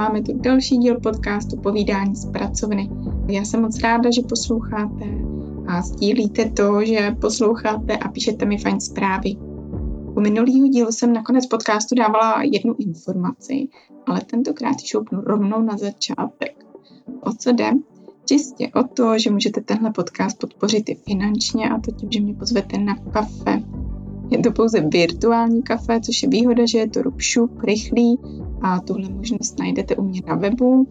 máme tu další díl podcastu Povídání z pracovny. Já jsem moc ráda, že posloucháte a sdílíte to, že posloucháte a píšete mi fajn zprávy. U minulého dílu jsem nakonec podcastu dávala jednu informaci, ale tentokrát šoupnu rovnou na začátek. O co jde? Čistě o to, že můžete tenhle podcast podpořit i finančně a to tím, že mě pozvete na kafe. Je to pouze virtuální kafe, což je výhoda, že je to rupšup, rychlý a tuhle možnost najdete u mě na webu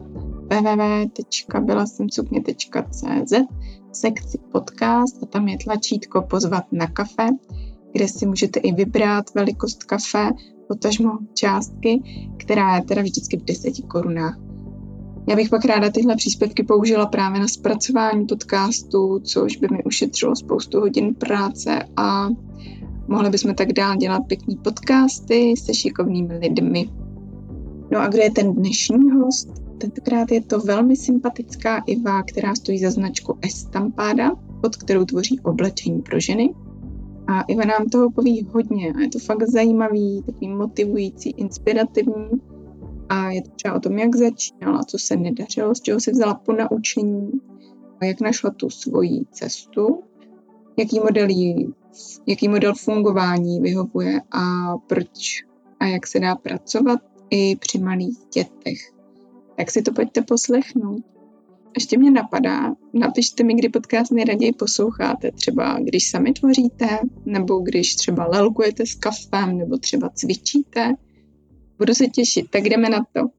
www.bylasemcukně.cz sekci podcast a tam je tlačítko pozvat na kafe, kde si můžete i vybrat velikost kafe, potažmo částky, která je teda vždycky v 10 korunách. Já bych pak ráda tyhle příspěvky použila právě na zpracování podcastu, což by mi ušetřilo spoustu hodin práce a mohli bychom tak dál dělat pěkný podcasty se šikovnými lidmi. No a kdo je ten dnešní host? Tentokrát je to velmi sympatická Iva, která stojí za značku Estampada, pod kterou tvoří oblečení pro ženy. A Iva nám toho poví hodně a je to fakt zajímavý, takový motivující, inspirativní. A je to třeba o tom, jak začínala, co se nedařilo, z čeho se vzala po naučení, a jak našla tu svoji cestu, jaký model, jí, jaký model fungování vyhovuje a proč a jak se dá pracovat i při malých dětech. Tak si to pojďte poslechnout. Ještě mě napadá, napište mi, kdy podcast nejraději posloucháte, třeba když sami tvoříte, nebo když třeba lelkujete s kafem, nebo třeba cvičíte. Budu se těšit, tak jdeme na to.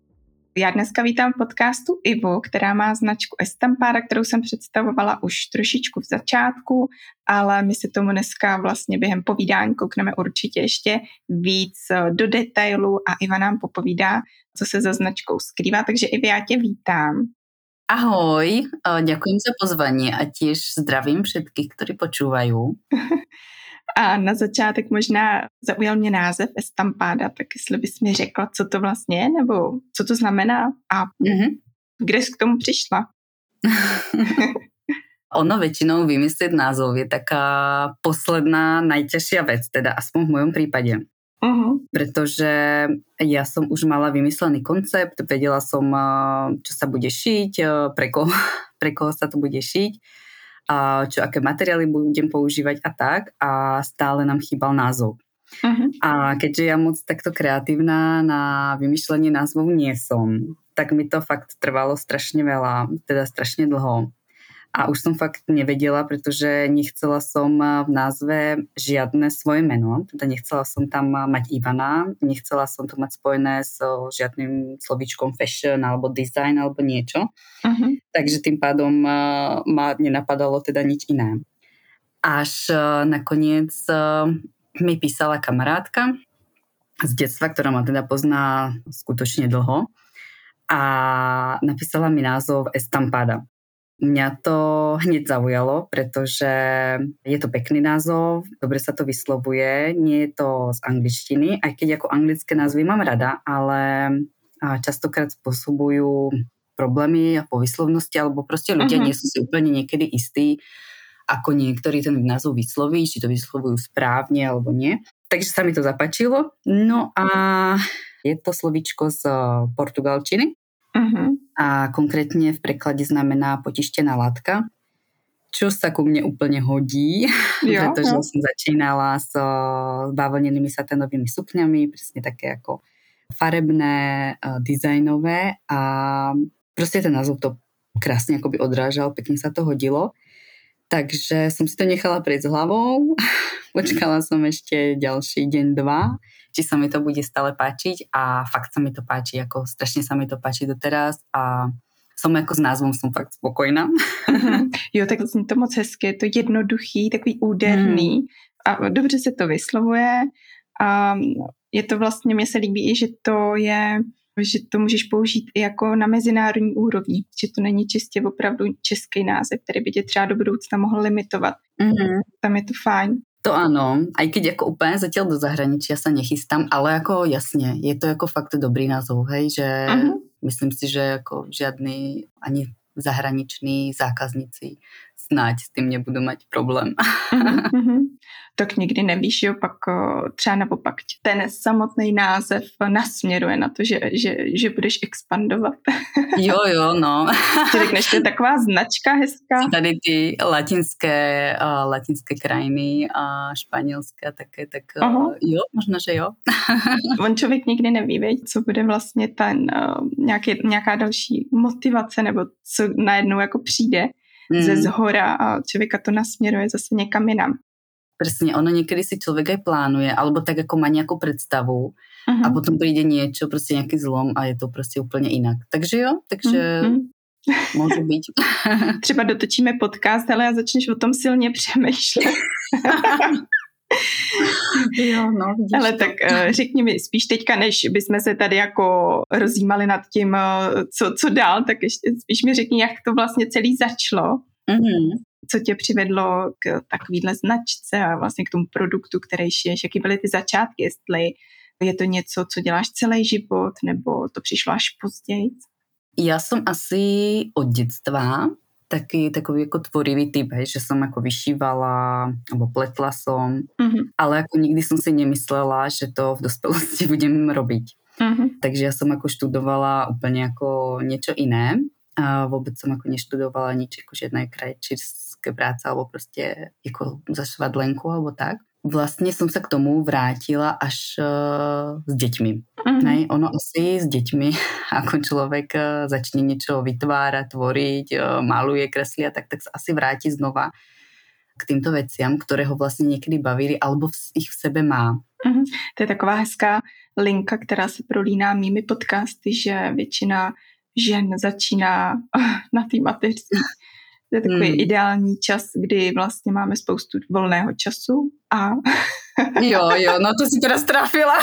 Já dneska vítám v podcastu Ivu, která má značku Estampára, kterou jsem představovala už trošičku v začátku, ale my se tomu dneska vlastně během povídání koukneme určitě ještě víc do detailu a Iva nám popovídá, co se za značkou skrývá. Takže Ivi, já tě vítám. Ahoj, ďakujem za pozvanie a tiež zdravím všetkých, ktorí počúvajú. A na začátek možná zaujal mě název Estampáda, tak jestli bys mi řekla, co to vlastně je, nebo co to znamená a mm-hmm. kde jsi k tomu přišla? ono väčšinou vymyslieť názov je taká posledná najťažšia vec, teda aspoň v mojom prípade. Uh-huh. Pretože ja som už mala vymyslený koncept, vedela som, čo sa bude šiť, pre koho, pre koho sa to bude šiť čo aké materiály budem používať a tak a stále nám chýbal názov. Uh-huh. A keďže ja moc takto kreatívna na vymýšľanie názvov nie som, tak mi to fakt trvalo strašne veľa, teda strašne dlho. A už som fakt nevedela, pretože nechcela som v názve žiadne svoje meno. Teda nechcela som tam mať Ivana, nechcela som to mať spojené so žiadnym slovíčkom fashion alebo design alebo niečo. Uh-huh. Takže tým pádom ma nenapadalo teda nič iné. Až nakoniec mi písala kamarátka z detstva, ktorá ma teda pozná skutočne dlho a napísala mi názov Estampada. Mňa to hneď zaujalo, pretože je to pekný názov, dobre sa to vyslovuje, nie je to z angličtiny, aj keď ako anglické názvy mám rada, ale častokrát spôsobujú problémy po vyslovnosti, alebo proste ľudia uh-huh. nie sú si úplne niekedy istí, ako niektorí ten názov vysloví, či to vyslovujú správne alebo nie. Takže sa mi to zapačilo. No a je to slovičko z portugalčiny Uh-huh. A konkrétne v preklade znamená potištená látka, čo sa ku mne úplne hodí, jo, pretože jo. som začínala s bavlnenými saténovými sukňami, presne také ako farebné, dizajnové a proste ten názov to krásne akoby odrážal, pekne sa to hodilo. Takže som si to nechala prejsť hlavou, počkala som ešte ďalší deň, dva či sa mi to bude stále páčiť a fakt sa mi to páči, ako strašne sa mi to páči doteraz a som jako s názvom som fakt spokojná. Mhm. jo, tak zní to moc hezky, je to jednoduchý, takový úderný hmm. a dobře se to vyslovuje a je to vlastně, mně se líbí i, že to je že to můžeš použít i jako na mezinárodní úrovni, že to není čistě opravdu český název, který by tě třeba do budoucna mohl limitovat. Mm-hmm. Tam je to fajn. To áno, aj keď ako úplne zatiaľ do zahraničia sa nechystám, ale ako jasne, je to ako fakt dobrý názov, hej, že uh-huh. myslím si, že ako žiadny ani zahraniční zákazníci snať s tým nebudu mať problém. Mm-hmm. Tak nikdy nevíš, jo, pak třeba naopak ten samotný název nasměruje na to, že, že, že budeš expandovat. Jo, jo, no. Ty řekneš, to je taková značka hezká. Tady ty latinské, uh, latinské krajiny a španělské a také, tak uh, jo, možná, že jo. On člověk nikdy neví, veď, co bude vlastně ten uh, nějaký, nějaká další motivace nebo co najednou jako přijde mm. ze zhora a člověka to nasměruje zase někam jinam. Presne, ono niekedy si človek aj plánuje, alebo tak ako má nejakú predstavu uh-huh. a mhm. potom príde niečo, proste nejaký zlom a je to proste úplne inak. Takže jo, takže uh-huh. môže byť. Třeba dotočíme podcast, ale a začneš o tom silně přemýšlet. jo, no, Ale to. tak uh, řekni mi spíš teďka, než bychom se tady jako rozjímali nad tím, uh, co, co dál, tak ještě spíš mi řekni, jak to vlastně celý začalo. Mm-hmm. Co tě přivedlo k takovýhle značce a vlastně k tomu produktu, který šiješ? Jaký byly ty začátky? Jestli je to něco, co děláš celý život, nebo to přišlo až později? Já jsem asi od dětstva taký takový ako tvorivý typ, hej, že som ako vyšívala alebo pletla som, mm-hmm. ale ako nikdy som si nemyslela, že to v dospelosti budem robiť. Mm-hmm. Takže ja som ako študovala úplne ako niečo iné a vôbec som ako neštudovala nič ako žiadne krajčírske práce alebo proste ako za švadlenku alebo tak vlastne som sa k tomu vrátila až uh, s deťmi. Mm-hmm. Nej, ono asi s deťmi, ako človek uh, začne niečo vytvárať, tvoriť, uh, maluje, kreslia, tak, tak sa asi vráti znova k týmto veciam, ktoré ho vlastne niekedy bavili, alebo v, ich v sebe má. Mm-hmm. To je taková hezká linka, která se prolíná mými podcasty, že většina žen začíná na té mateřství to je takový hmm. ideální čas, kdy vlastně máme spoustu volného času a... jo, jo, no to si teda strafila.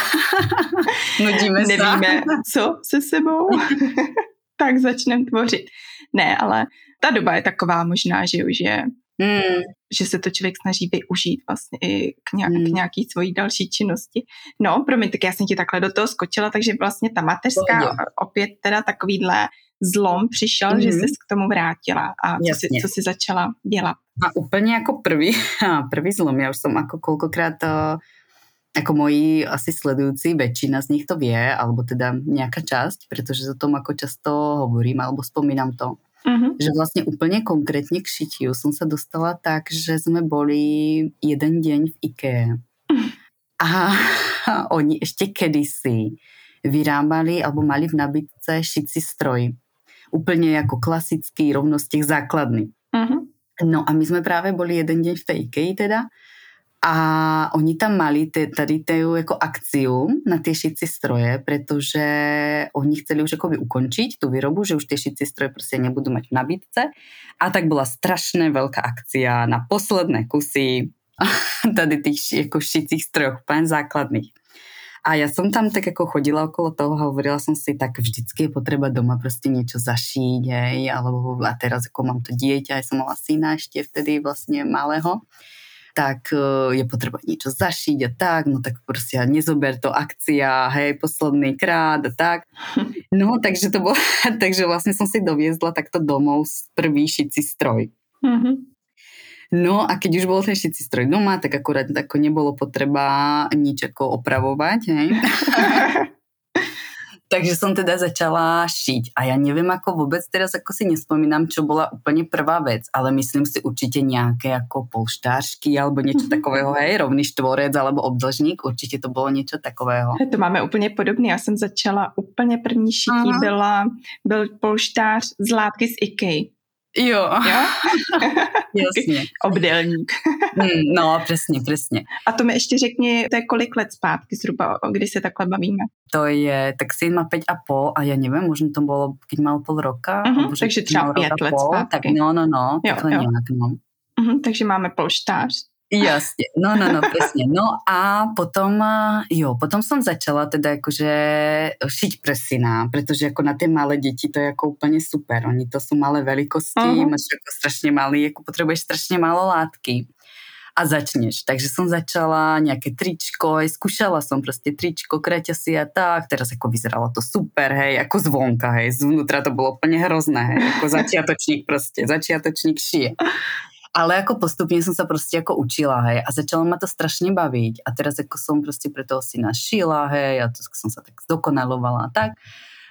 Nudíme se. Nevíme, co se sebou. tak začneme tvořit. Ne, ale ta doba je taková možná, že už je Hmm. Že se to člověk snaží využít vlastně i k, nějak, hmm. k nějaký svojí další činnosti. No, promiň, tak já jsem ti takhle do toho skočila, takže vlastně ta mateřská Pohodě. opět teda takovýhle zlom přišel, mm-hmm. že jsi k tomu vrátila a co si, co si začala dělat? A úplně jako prvý, prvý zlom, já už jsem jako kolikrát uh, ako moji asi sledujúci, väčšina z nich to vie, alebo teda nejaká časť, pretože o tom ako často hovorím, alebo spomínam to. Uh-huh. Že vlastne úplne konkrétne k šitiu som sa dostala tak, že sme boli jeden deň v IKEA. Uh-huh. A oni ešte kedysi vyrábali alebo mali v nabitce šici stroj úplne ako klasický rovnostiek základný. Uh-huh. No a my sme práve boli jeden deň v tej IKEA teda a oni tam mali tady tú ako akciu na tie šici stroje, pretože oni chceli už akoby ukončiť tú výrobu, že už tie šici stroje proste nebudú mať v nabídce. A tak bola strašne veľká akcia na posledné kusy tady tých ako šicích strojov, úplne základných. A ja som tam tak ako chodila okolo toho a hovorila som si, tak vždycky je potreba doma proste niečo zašiť, hej, alebo a teraz ako mám to dieťa, aj som mala syna ešte vtedy vlastne malého, tak e, je potreba niečo zašiť a tak, no tak proste nezober to akcia, hej, posledný krát a tak. No, takže to bolo, takže vlastne som si doviezla takto domov prvý šicí stroj. Mm-hmm. No a keď už bol ten šicí stroj doma, tak akurát ako nebolo potreba nič ako opravovať, hej. Takže som teda začala šiť a ja neviem ako vôbec teraz ako si nespomínam, čo bola úplne prvá vec, ale myslím si určite nejaké ako polštářky alebo niečo mm-hmm. takového, hej, rovný štvorec alebo obdlžník, určite to bolo niečo takového. To máme úplně podobné, já jsem začala úplně první šití, byla, byl polštář z látky z IKEA. Jo. jo? Jasně. Obdelník. hmm, no, přesně, přesně. A to mi ještě řekni, to je kolik let zpátky zhruba, kdy se takhle bavíme? To je, tak syn má 5 a pol a já nevím, možná to bylo, když mal pol roka. Uh-huh, takže třeba 5 let pol, zpátky. Tak no, no, no, jo, jo. nějak, no. Uh-huh, takže máme polštář. Jasne, no, no, no, presne. No a potom, jo, potom som začala teda akože šiť pre syna, pretože ako na tie malé deti to je ako úplne super. Oni to sú malé veľkosti, uh-huh. máš ako strašne malý, ako potrebuješ strašne málo látky a začneš. Takže som začala nejaké tričko, aj skúšala som proste tričko, si a tak. Teraz ako vyzeralo to super, hej, ako zvonka, hej, zvnútra to bolo úplne hrozné, hej, ako začiatočník proste, začiatočník šije. Ale jako postupně jsem se prostě jako učila, hej, a začalo ma to strašně bavit. A teraz jako som prostě pre toho syna hej, a to som sa tak zdokonalovala a tak.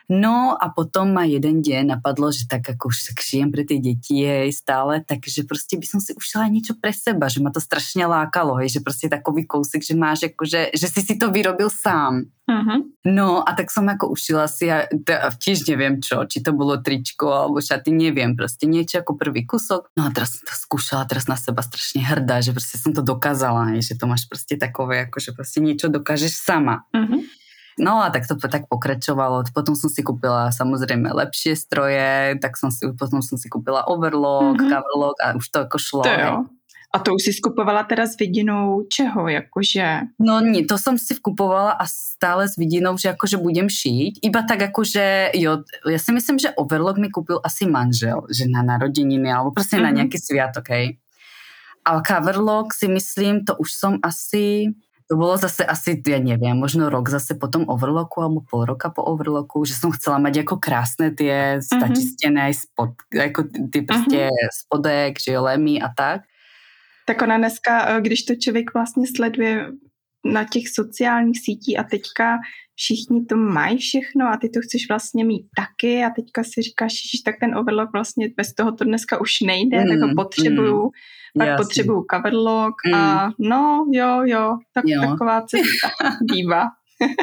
No a potom ma jeden deň napadlo, že tak ako už tak šijem pre tie deti hej, stále, takže prostě by som si ušila niečo pre seba, že ma to strašne lákalo, hej, že prostě takový kousek, že máš že, že si si to vyrobil sám. Uh-huh. No a tak som ako ušila si a tiež neviem čo, či to bolo tričko alebo šaty, neviem, prostě niečo ako prvý kusok. No a teraz som to skúšala, teraz na seba strašne hrdá, že prostě som to dokázala, hej, že to máš prostě takové, ako že prostě niečo dokážeš sama. Uh-huh. No a tak to tak pokračovalo. Potom som si kúpila samozrejme lepšie stroje, tak som si, potom som si kúpila overlock, mm-hmm. coverlock a už to ako šlo. To jo. A to už si skupovala teda s vidinou čeho, jakože? No nie, to som si kupovala a stále s vidinou, že akože budem šíť. Iba tak akože, jo, ja si myslím, že overlock mi kúpil asi manžel, že na narodeniny alebo proste mm-hmm. na mhm. nejaký sviatok, hej. A coverlock si myslím, to už som asi to bolo zase asi, ja neviem, možno rok zase po tom overlocku alebo pol roka po overlocku, že som chcela mať ako krásne tie mm-hmm. stačistené aj spod, ako ty prostě mm-hmm. spodek, že jo, lemy a tak. Tak ona dneska, eh, když to člověk vlastně sleduje na těch sociálních sítích a teďka všichni to mají všechno a ty to chceš vlastně mít taky a teďka si říkáš, že tak ten overlock vlastně bez toho to dneska už nejde, mm, tak ho potřebuju. Mm pak Jasný. potřebuju coverlock mm. a no jo, jo, tak jo. taková cesta býva.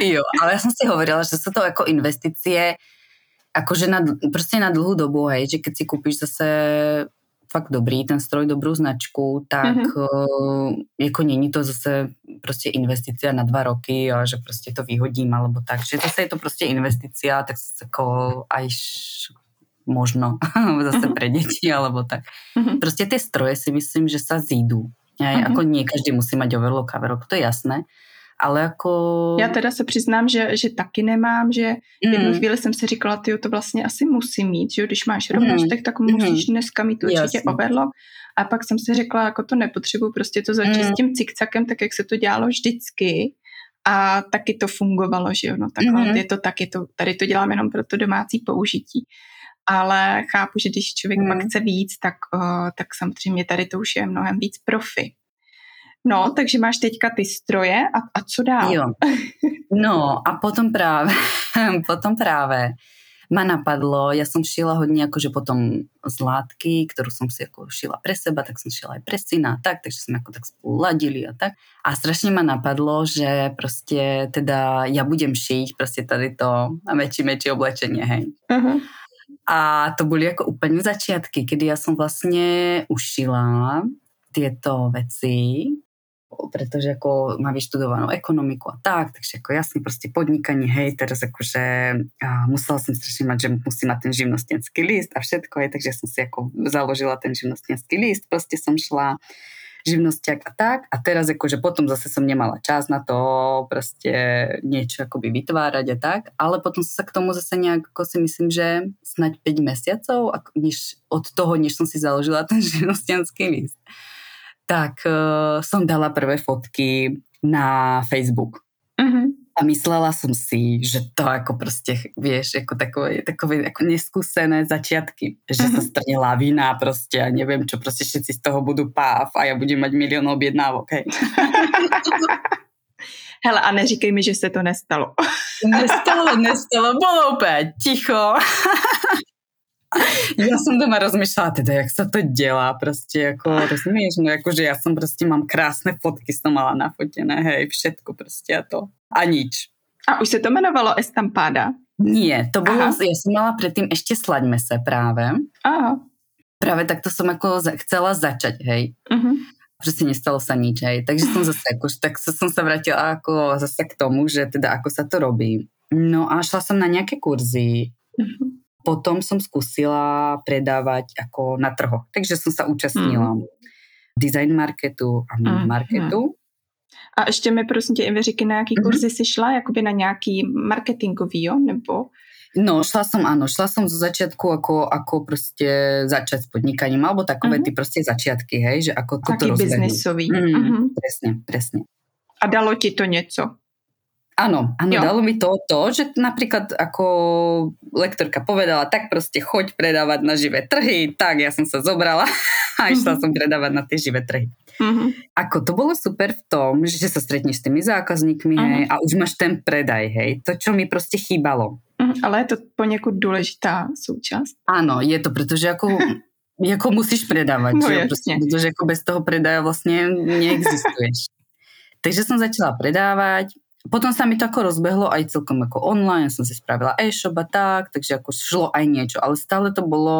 jo, ale ja som si hovorila, že sú to ako investície akože na, proste na dlhú dobu, hej, že keď si kúpiš zase fakt dobrý ten stroj, dobrú značku, tak mm-hmm. jako není to zase prostě investícia na dva roky a že prostě to vyhodím alebo tak, že zase je to prostě investícia, tak ako aj možno zase uh-huh. pre deti alebo tak. Uh-huh. Proste tie stroje si myslím, že sa zídu. Aj, uh-huh. Ako nie každý musí mať overlock, coverlock, to je jasné. Ale jako... Já teda se přiznám, že, že taky nemám, že v jednu mm. chvíli jsem si říkala, ty to vlastně asi musí mít, že když máš rovnoštek, mm. tak musíš mm. dneska mít určitě Jasný. overlock. A pak jsem si řekla, jako to nepotřebuji, prostě to začít mm. s tím cikcakem, tak jak se to dělalo vždycky. A taky to fungovalo, že jo, no takhle mm. je to taky, to, tady to dělám jenom pro to domácí použití ale chápu, že když člověk hmm. pak chce víc, tak, uh, tak samozřejmě tady to už je mnohem víc profi. No, takže máš teďka ty stroje a, a co dál? Jo. No a potom právě, potom právě ma napadlo, ja som šila hodně akože potom z látky, ktorú som si ako šila pre seba, tak som šila aj pre syna a tak, takže sme ako tak spolu ladili a tak. A strašne ma napadlo, že prostě teda ja budem šiť prostě tady to a väčší, väčší oblečenie, hej. Uh-huh. A to boli ako úplne začiatky, kedy ja som vlastne ušila tieto veci, pretože ako má vyštudovanú ekonomiku a tak, takže ako jasne proste podnikanie, hej, teraz akože musela som strašne mať, že musím mať ten živnostenský list a všetko, hej, takže som si ako založila ten živnostenský list, proste som šla živnostiak a tak. A teraz akože potom zase som nemala čas na to proste niečo akoby vytvárať a tak. Ale potom sa k tomu zase nejak, ako si myslím, že snať 5 mesiacov než, od toho, než som si založila ten živnostianský list, tak uh, som dala prvé fotky na Facebook. Uh-huh. A myslela som si, že to ako proste, vieš, ako takové, takové ako neskúsené začiatky, že uh-huh. sa mhm. strne lavína proste a neviem čo, proste všetci z toho budú páv a ja budem mať milión objednávok, hej. Hele, a neříkej mi, že se to nestalo. nestalo, nestalo, bolo úplne ticho. ja som doma rozmýšľala teda, jak sa to delá, proste, ako, rozumieš, no akože ja som proste, mám krásne fotky, som mala nafotené, hej, všetko proste a to. A nič. A už sa to menovalo Estampada? Nie, to bolo, Aha. ja som mala predtým ešte Slaďme sa práve. Aha. Práve takto som ako chcela začať, hej. Uh-huh. Proste nestalo sa nič, hej. Takže som zase, ako, tak som sa vrátila ako zase k tomu, že teda ako sa to robí. No a šla som na nejaké kurzy. Uh-huh potom som skúsila predávať ako na trhoch. Takže som sa účastnila mm. design marketu a mm. marketu. A ještě mi prosím tě, říky, na jaký mm-hmm. kurzy si šla? Jakoby na nějaký marketingový, jo? Nebo... No, šla som, áno, šla som zo začiatku ako, ako proste začať s podnikaním, alebo takové mm-hmm. ty proste začiatky, hej, že ako toto Taký biznisový. Mm, mm-hmm. Presne, presne. A dalo ti to něco? Áno, áno, dalo mi to to, že napríklad ako lektorka povedala, tak proste choď predávať na živé trhy, tak ja som sa zobrala a išla mm-hmm. som predávať na tie živé trhy. Mm-hmm. Ako to bolo super v tom, že sa stretneš s tými zákazníkmi mm-hmm. hej, a už máš ten predaj, hej. To, čo mi proste chýbalo. Mm-hmm. Ale je to poněkud důležitá součást. Áno, je to, pretože ako ako musíš predávať, no, že? Proste, pretože ako bez toho predaja vlastne neexistuješ. Takže som začala predávať, potom sa mi to ako rozbehlo aj celkom ako online, som si spravila e-shop a tak, takže ako šlo aj niečo, ale stále to bolo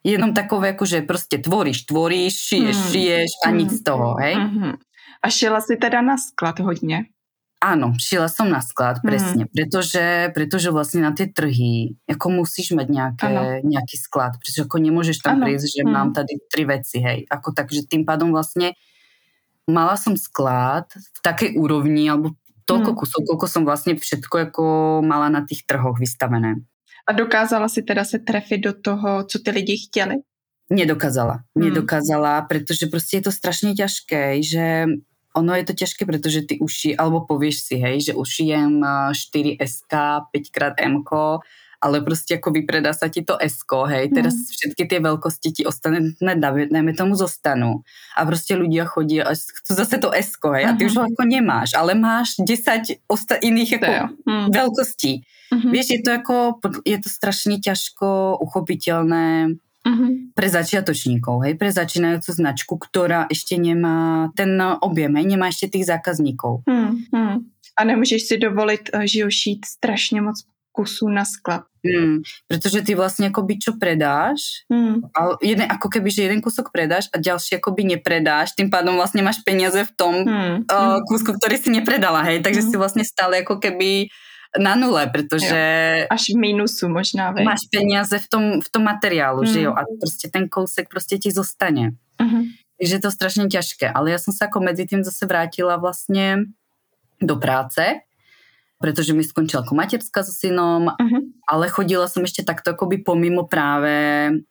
jenom takové, ako že proste tvoríš, tvoríš, šiješ, mm. šiješ a nic z toho, hej. Mm-hmm. A šila si teda na sklad hodne? Áno, šila som na sklad, presne, mm. pretože, pretože vlastne na tie trhy, ako musíš mať nejaké, nejaký sklad, pretože ako nemôžeš tam ano. prísť, že mm. mám tady tri veci, hej, ako tak, že tým pádom vlastne mala som sklad v takej úrovni, alebo toľko hmm. kusov, koľko som vlastne všetko jako mala na tých trhoch vystavené. A dokázala si teda se trefit do toho, co ty lidi chtěli? Nedokázala. Hmm. Nedokázala, pretože prostě je to strašně ťažké, že ono je to ťažké, pretože ty uši, alebo povieš si, hej, že ušijem 4 SK, 5 krát M ale prostě jako vypredá sa ti to esko, hej, teraz mm. všetky tie veľkosti ti ostane, dajme tomu zostanu a prostě ľudia chodí a chcú zase to esko, hej, a ty už ho jako nemáš, ale máš 10 osta- iných jako mm. veľkostí. Mm-hmm. Vieš, je to jako, je to strašně ťažko uchopiteľné mm-hmm. pre začiatočníkov, hej, pre začínajúcu značku, ktorá ešte nemá ten objem, hej, nemá ešte tých zákazníkov. Mm, mm. A nemůžeš si dovolit, eh, že jo, šít strašně moc kusů na sklad. Hmm, pretože ty vlastne akoby čo predáš, hmm. ale jeden, ako keby, že jeden kúsok predáš a ďalší akoby nepredáš, tým pádom vlastne máš peniaze v tom hmm. uh, kúsku, ktorý si nepredala, hej, takže hmm. si vlastne stále ako keby na nule, pretože... Jo. Až v mínusu možná, vej. Máš peniaze v tom, v tom materiálu, hmm. že jo, a prostě ten kousek prostě ti zostane. Hmm. Takže je to strašne ťažké, ale ja som sa ako medzi tým zase vrátila vlastne do práce pretože mi skončila ako materská so synom, uh-huh. ale chodila som ešte takto akoby pomimo práve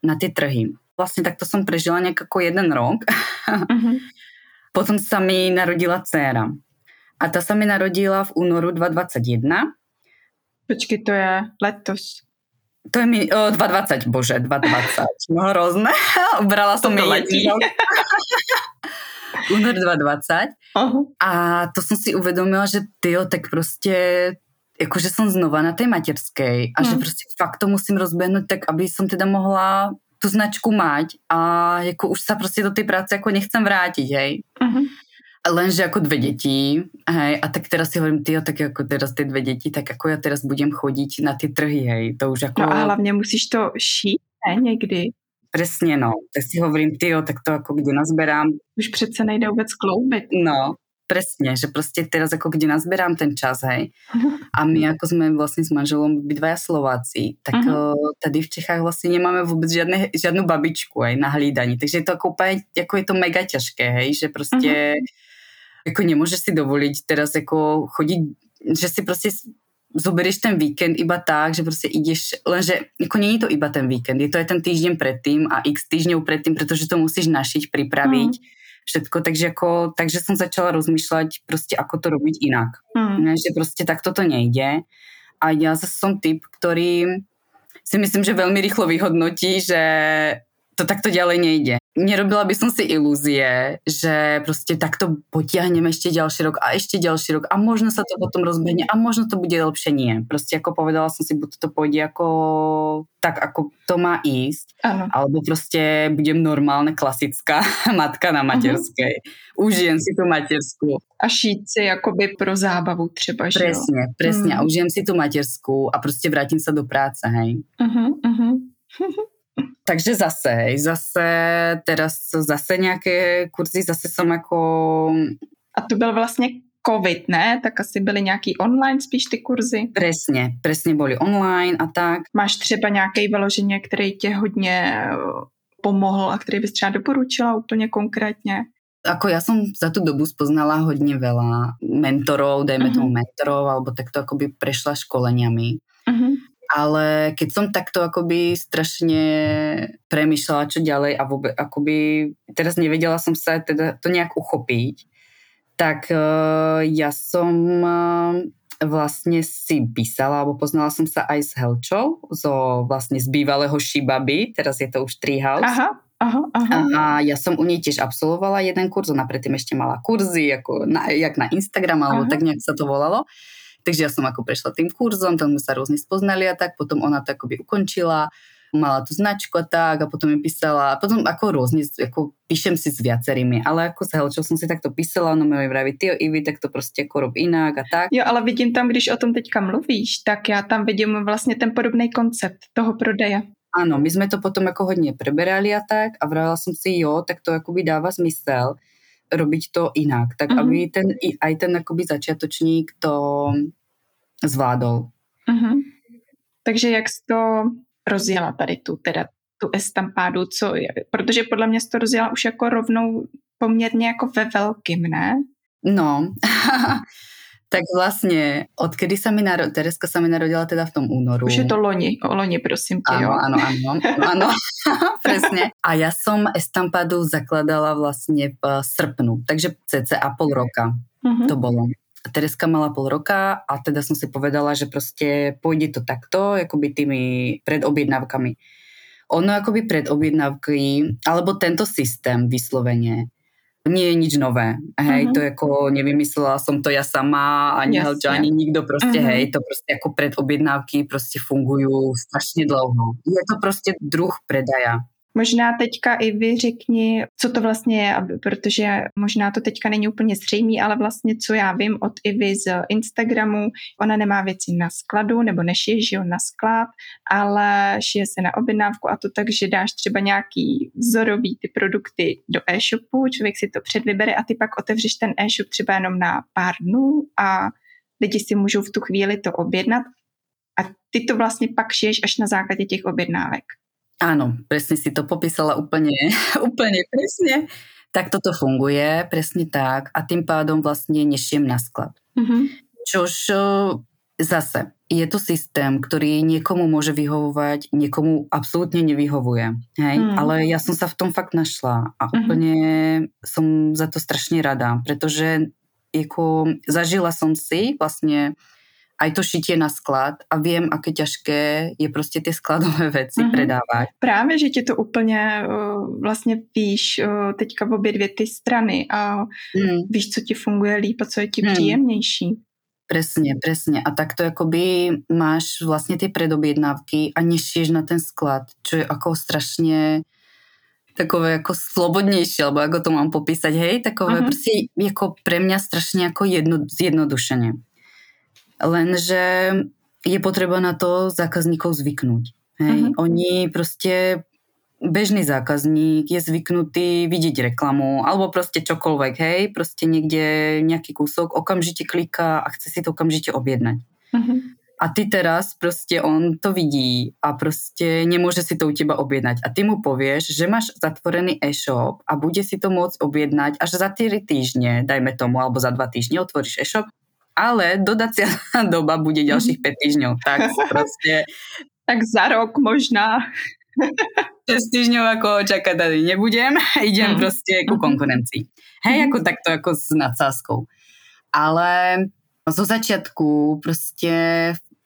na tie trhy. Vlastne takto som prežila nejak ako jeden rok. Uh-huh. Potom sa mi narodila dcéra. A tá sa mi narodila v únoru 2021. Počkej, to je letos. To je mi, o, 2020, bože, 2020. No hrozné. Ubrala som mi jeden únor 2020 uh-huh. a to som si uvedomila, že tyjo, tak prostě jakože som znova na tej materskej a uh-huh. že prostě fakt to musím rozbehnout tak, aby som teda mohla tu značku mať a jako už sa prostě do tej práce jako nechcem vrátiť, hej. Uh-huh. Lenže jako dve deti, hej, a tak teraz si hovorím, tyjo, tak jako teraz ty dve deti, tak jako ja teraz budem chodiť na ty trhy, hej, to už jako... No a hlavně musíš to šít, ne, někdy. Presne, no. Tak si hovorím, tyjo, tak to ako kde nazberám. Už přece nejde vůbec kloubit. No, presne, že prostě teraz ako kde nazberám ten čas, hej. A my ako sme vlastne s manželom obidvaja Slováci, tak uh-huh. tady v Čechách vlastne nemáme vôbec žiadne, žiadnu babičku aj na hlídaní. Takže je to ako úplne, ako je to mega ťažké, hej, že prostě uh-huh. ako nemôžeš si dovoliť teraz ako chodiť, že si prostě zoberieš ten víkend iba tak, že proste ideš, lenže ako není to iba ten víkend, je to aj ten týždeň predtým a x týždňov predtým, pretože to musíš našiť, pripraviť, mm. všetko, takže, ako, takže som začala rozmýšľať proste, ako to robiť inak. Mm. Že proste takto to nejde. A ja zase som typ, ktorý si myslím, že veľmi rýchlo vyhodnotí, že to takto ďalej nejde nerobila by som si ilúzie, že proste takto potiahnem ešte ďalší rok a ešte ďalší rok a možno sa to potom rozbehne a možno to bude lepšie nie. Proste ako povedala som si, buď to pôjde ako tak, ako to má ísť, ano. alebo proste budem normálne klasická matka na materskej. Uh-huh. Užijem si tú materskú. A šít si akoby pro zábavu třeba, že Presne, presne. Uh-huh. A užijem si tú materskú a proste vrátim sa do práce, hej. Uh-huh, uh-huh. Takže zase, hej, zase teraz zase nějaké kurzy, zase som jako... A to byl vlastně COVID, ne? Tak asi byly nějaký online spíš ty kurzy? Presně, presně byly online a tak. Máš třeba nějaký vyloženě, který tě hodně eh, pomohl a který bys třeba doporučila úplně konkrétně? Ako ja som za tú dobu spoznala hodne veľa mentorov, dajme uh-huh. tomu mentorov, alebo takto akoby prešla školeniami. Ale keď som takto akoby strašne premyšľala, čo ďalej a vôbec akoby teraz nevedela som sa teda to nejak uchopiť, tak uh, ja som uh, vlastne si písala, alebo poznala som sa aj s Helčou, zo vlastne z bývalého Shibaby, teraz je to už Treehouse. Aha. Aha, aha. A ja som u nej tiež absolvovala jeden kurz, ona predtým ešte mala kurzy, ako na, jak na Instagram, alebo aha. tak nejak sa to volalo. Takže ja som ako prešla tým kurzom, tam sme sa rôzne spoznali a tak, potom ona to akoby ukončila, mala tú značku a tak a potom mi písala, a potom ako rôzne, ako píšem si s viacerými, ale ako sa čo som si takto písala, ono mi vraví, ty Ivy, tak to prostě jako rob inak a tak. Jo, ale vidím tam, když o tom teďka mluvíš, tak já tam vidím vlastně ten podobný koncept toho prodeje. Áno, my sme to potom ako hodne preberali a tak a vravila som si, jo, tak to akoby dáva zmysel robiť to inak, tak mm-hmm. aby ten, aj ten akoby začiatočník to zvládol. Mm-hmm. Takže jak jsi to rozjela tady tu, teda tu estampádu, co je, protože podle mě jsi to rozjela už jako rovnou poměrně jako ve velkým, ne? No, tak vlastne, odkedy sa mi narodila, Tereska sa mi narodila teda v tom únoru. Už je to loni, o loni prosím tě, áno? Áno, áno, áno, presne. A ja som estampadu zakladala vlastne v srpnu, takže cca pol roka uh-huh. to bolo. Tereska mala pol roka a teda som si povedala, že proste pôjde to takto, akoby tými predobjednávkami. Ono akoby predobjednávky, alebo tento systém vyslovene, nie je nič nové. Hej, uh-huh. to ako nevymyslela som to ja sama, ani yes, Helča, ani nikto proste, uh-huh. hej, to proste ako predobjednávky proste fungujú strašne dlouho. Je to proste druh predaja. Možná teďka i vy řekni, co to vlastně je, protože možná to teďka není úplně zřejmé, ale vlastně co já vím od Ivy z Instagramu, ona nemá věci na skladu nebo nešije, že na sklad, ale šije se na objednávku a to tak, že dáš třeba nějaký vzorový ty produkty do e-shopu, člověk si to předvybere a ty pak otevřeš ten e-shop třeba jenom na pár dnů a lidi si můžou v tu chvíli to objednat a ty to vlastně pak šiješ až na základě těch objednávek. Áno, presne si to popísala úplne, úplne presne. Tak toto funguje, presne tak. A tým pádom vlastne nešiem na sklad. Mm-hmm. Čož zase, je to systém, ktorý niekomu môže vyhovovať, niekomu absolútne nevyhovuje. Hej? Mm. Ale ja som sa v tom fakt našla a mm-hmm. úplne som za to strašne rada, pretože ako, zažila som si vlastne aj to šitie na sklad a viem, aké těžké je prostě ty skladové věci mm-hmm. predávat. Právě, že ti to úplně uh, vlastně víš uh, teďka v obě dvě ty strany a mm. víš, co ti funguje líp a co je ti mm. příjemnější. Presne, presne. A takto akoby máš vlastne tie predobjednávky a nešieš na ten sklad, čo je ako strašne takové ako slobodnejšie, alebo ako to mám popísať, hej, takové uh-huh. proste ako pre mňa strašne ako jedno, zjednodušenie. Lenže je potreba na to zákazníkov zvyknúť. Hej? Uh-huh. Oni proste bežný zákazník je zvyknutý vidieť reklamu alebo proste čokoľvek, hej, proste niekde nejaký kúsok, okamžite kliká a chce si to okamžite objednať. Uh-huh. A ty teraz proste on to vidí a proste nemôže si to u teba objednať. A ty mu povieš, že máš zatvorený e-shop a bude si to môcť objednať až za 3 týždne, dajme tomu, alebo za 2 týždne otvoríš e-shop ale dodacia doba bude ďalších 5 týždňov. Tak proste... Tak za rok možná. 6 týždňov ako čakať tady nebudem, idem mm. proste ku mhm. konkurencii. Hej, mm. ako takto ako s nadsázkou. Ale zo začiatku proste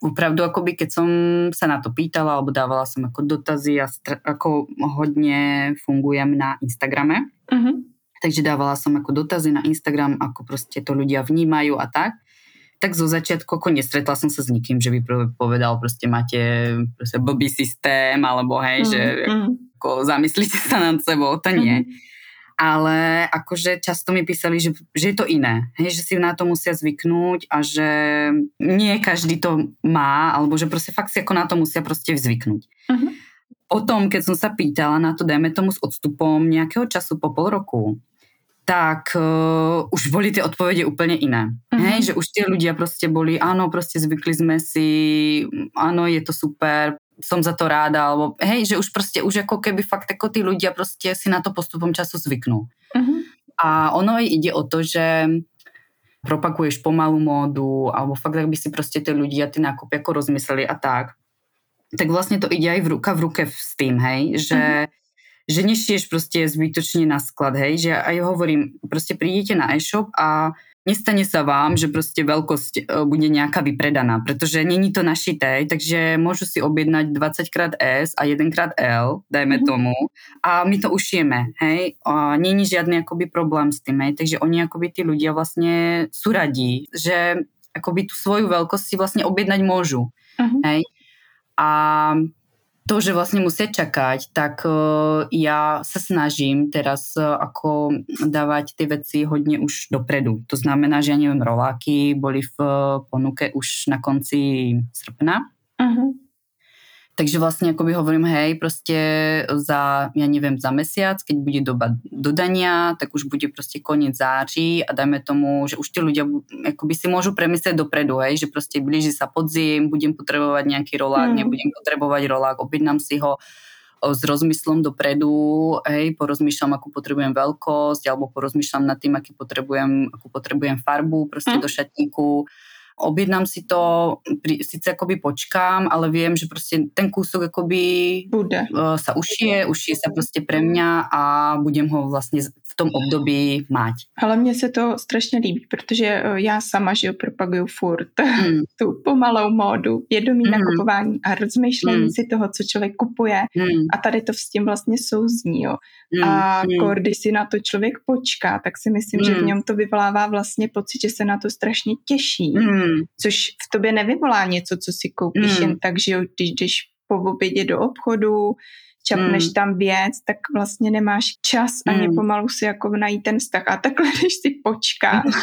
opravdu akoby keď som sa na to pýtala alebo dávala som ako dotazy a str- ako hodne fungujem na Instagrame. Mm-hmm. Takže dávala som ako dotazy na Instagram, ako proste to ľudia vnímajú a tak tak zo začiatku ako nestretla som sa s nikým, že by povedal proste máte proste blbý systém, alebo hej, mm, že mm. Ako zamyslíte sa nad sebou, to nie. Mm. Ale akože často mi písali, že, že je to iné, hej, že si na to musia zvyknúť a že nie každý to má, alebo že proste fakt si ako na to musia proste zvyknúť. Mm-hmm. Potom, keď som sa pýtala na to, dajme tomu s odstupom nejakého času po pol roku, tak uh, už boli tie odpovede úplne iné. Mm-hmm. Hej, že už tie ľudia proste boli, áno, proste zvykli sme si, áno, je to super, som za to ráda, alebo hej, že už proste, už ako keby fakt ako tí ľudia proste si na to postupom času zvyknú. Mm-hmm. A ono ide o to, že propaguješ pomalú módu, alebo fakt, ak by si proste tie ľudia tie nákupy ako rozmysleli a tak, tak vlastne to ide aj v ruka v ruke s tým, hej, že mm-hmm že nešieš proste zbytočne na sklad, hej, že aj hovorím, proste prídete na e-shop a nestane sa vám, že proste veľkosť e, bude nejaká vypredaná, pretože není to našité, takže môžu si objednať 20x S a 1x L, dajme mm-hmm. tomu, a my to ušijeme, hej. A není žiadny akoby problém s tým, hej. Takže oni akoby tí ľudia vlastne sú radí, že akoby tú svoju veľkosť si vlastne objednať môžu, mm-hmm. hej. A to, že vlastne musia čakať, tak uh, ja sa snažím teraz uh, ako dávať tie veci hodne už dopredu. To znamená, že ja neviem, roláky boli v uh, ponuke už na konci srpna. Uh-huh. Takže vlastne akoby hovorím, hej, proste za, ja neviem, za mesiac, keď bude doba dodania, tak už bude proste koniec září a dajme tomu, že už tí ľudia akoby si môžu premyslieť dopredu, hej, že proste blíži sa podzim, budem potrebovať nejaký rolák, mm. nebudem potrebovať rolák, objednám si ho s rozmyslom dopredu, hej, porozmýšľam, akú potrebujem veľkosť, alebo porozmýšľam nad tým, aký potrebujem, akú potrebujem farbu proste mm. do šatníku objednám si to, pri, síce akoby počkám, ale viem, že prostě ten kúsok akoby Bude. Uh, sa ušije, ušije sa prostě pre mňa a budem ho vlastně v tom období mať. Ale mně se to strašně líbí, protože eh, já sama, že propaguju furt mm. tu pomalou módu, vědomí mm. nakupování a rozmýšlení mm. si toho, co člověk kupuje mm. a tady to s tím vlastně souzní, jo. Mm. A mm. když si na to člověk počká, tak si myslím, mm. že v něm to vyvolává vlastně pocit, že se na to strašně těší. Mm Mm. Což v tobě nevyvolá něco, co si koupíš mm. jen tak, že když jdeš po obědě do obchodu, čapneš mm. tam věc, tak vlastně nemáš čas mm. ani pomalu si jako najít ten vztah. A takhle, když si počkáš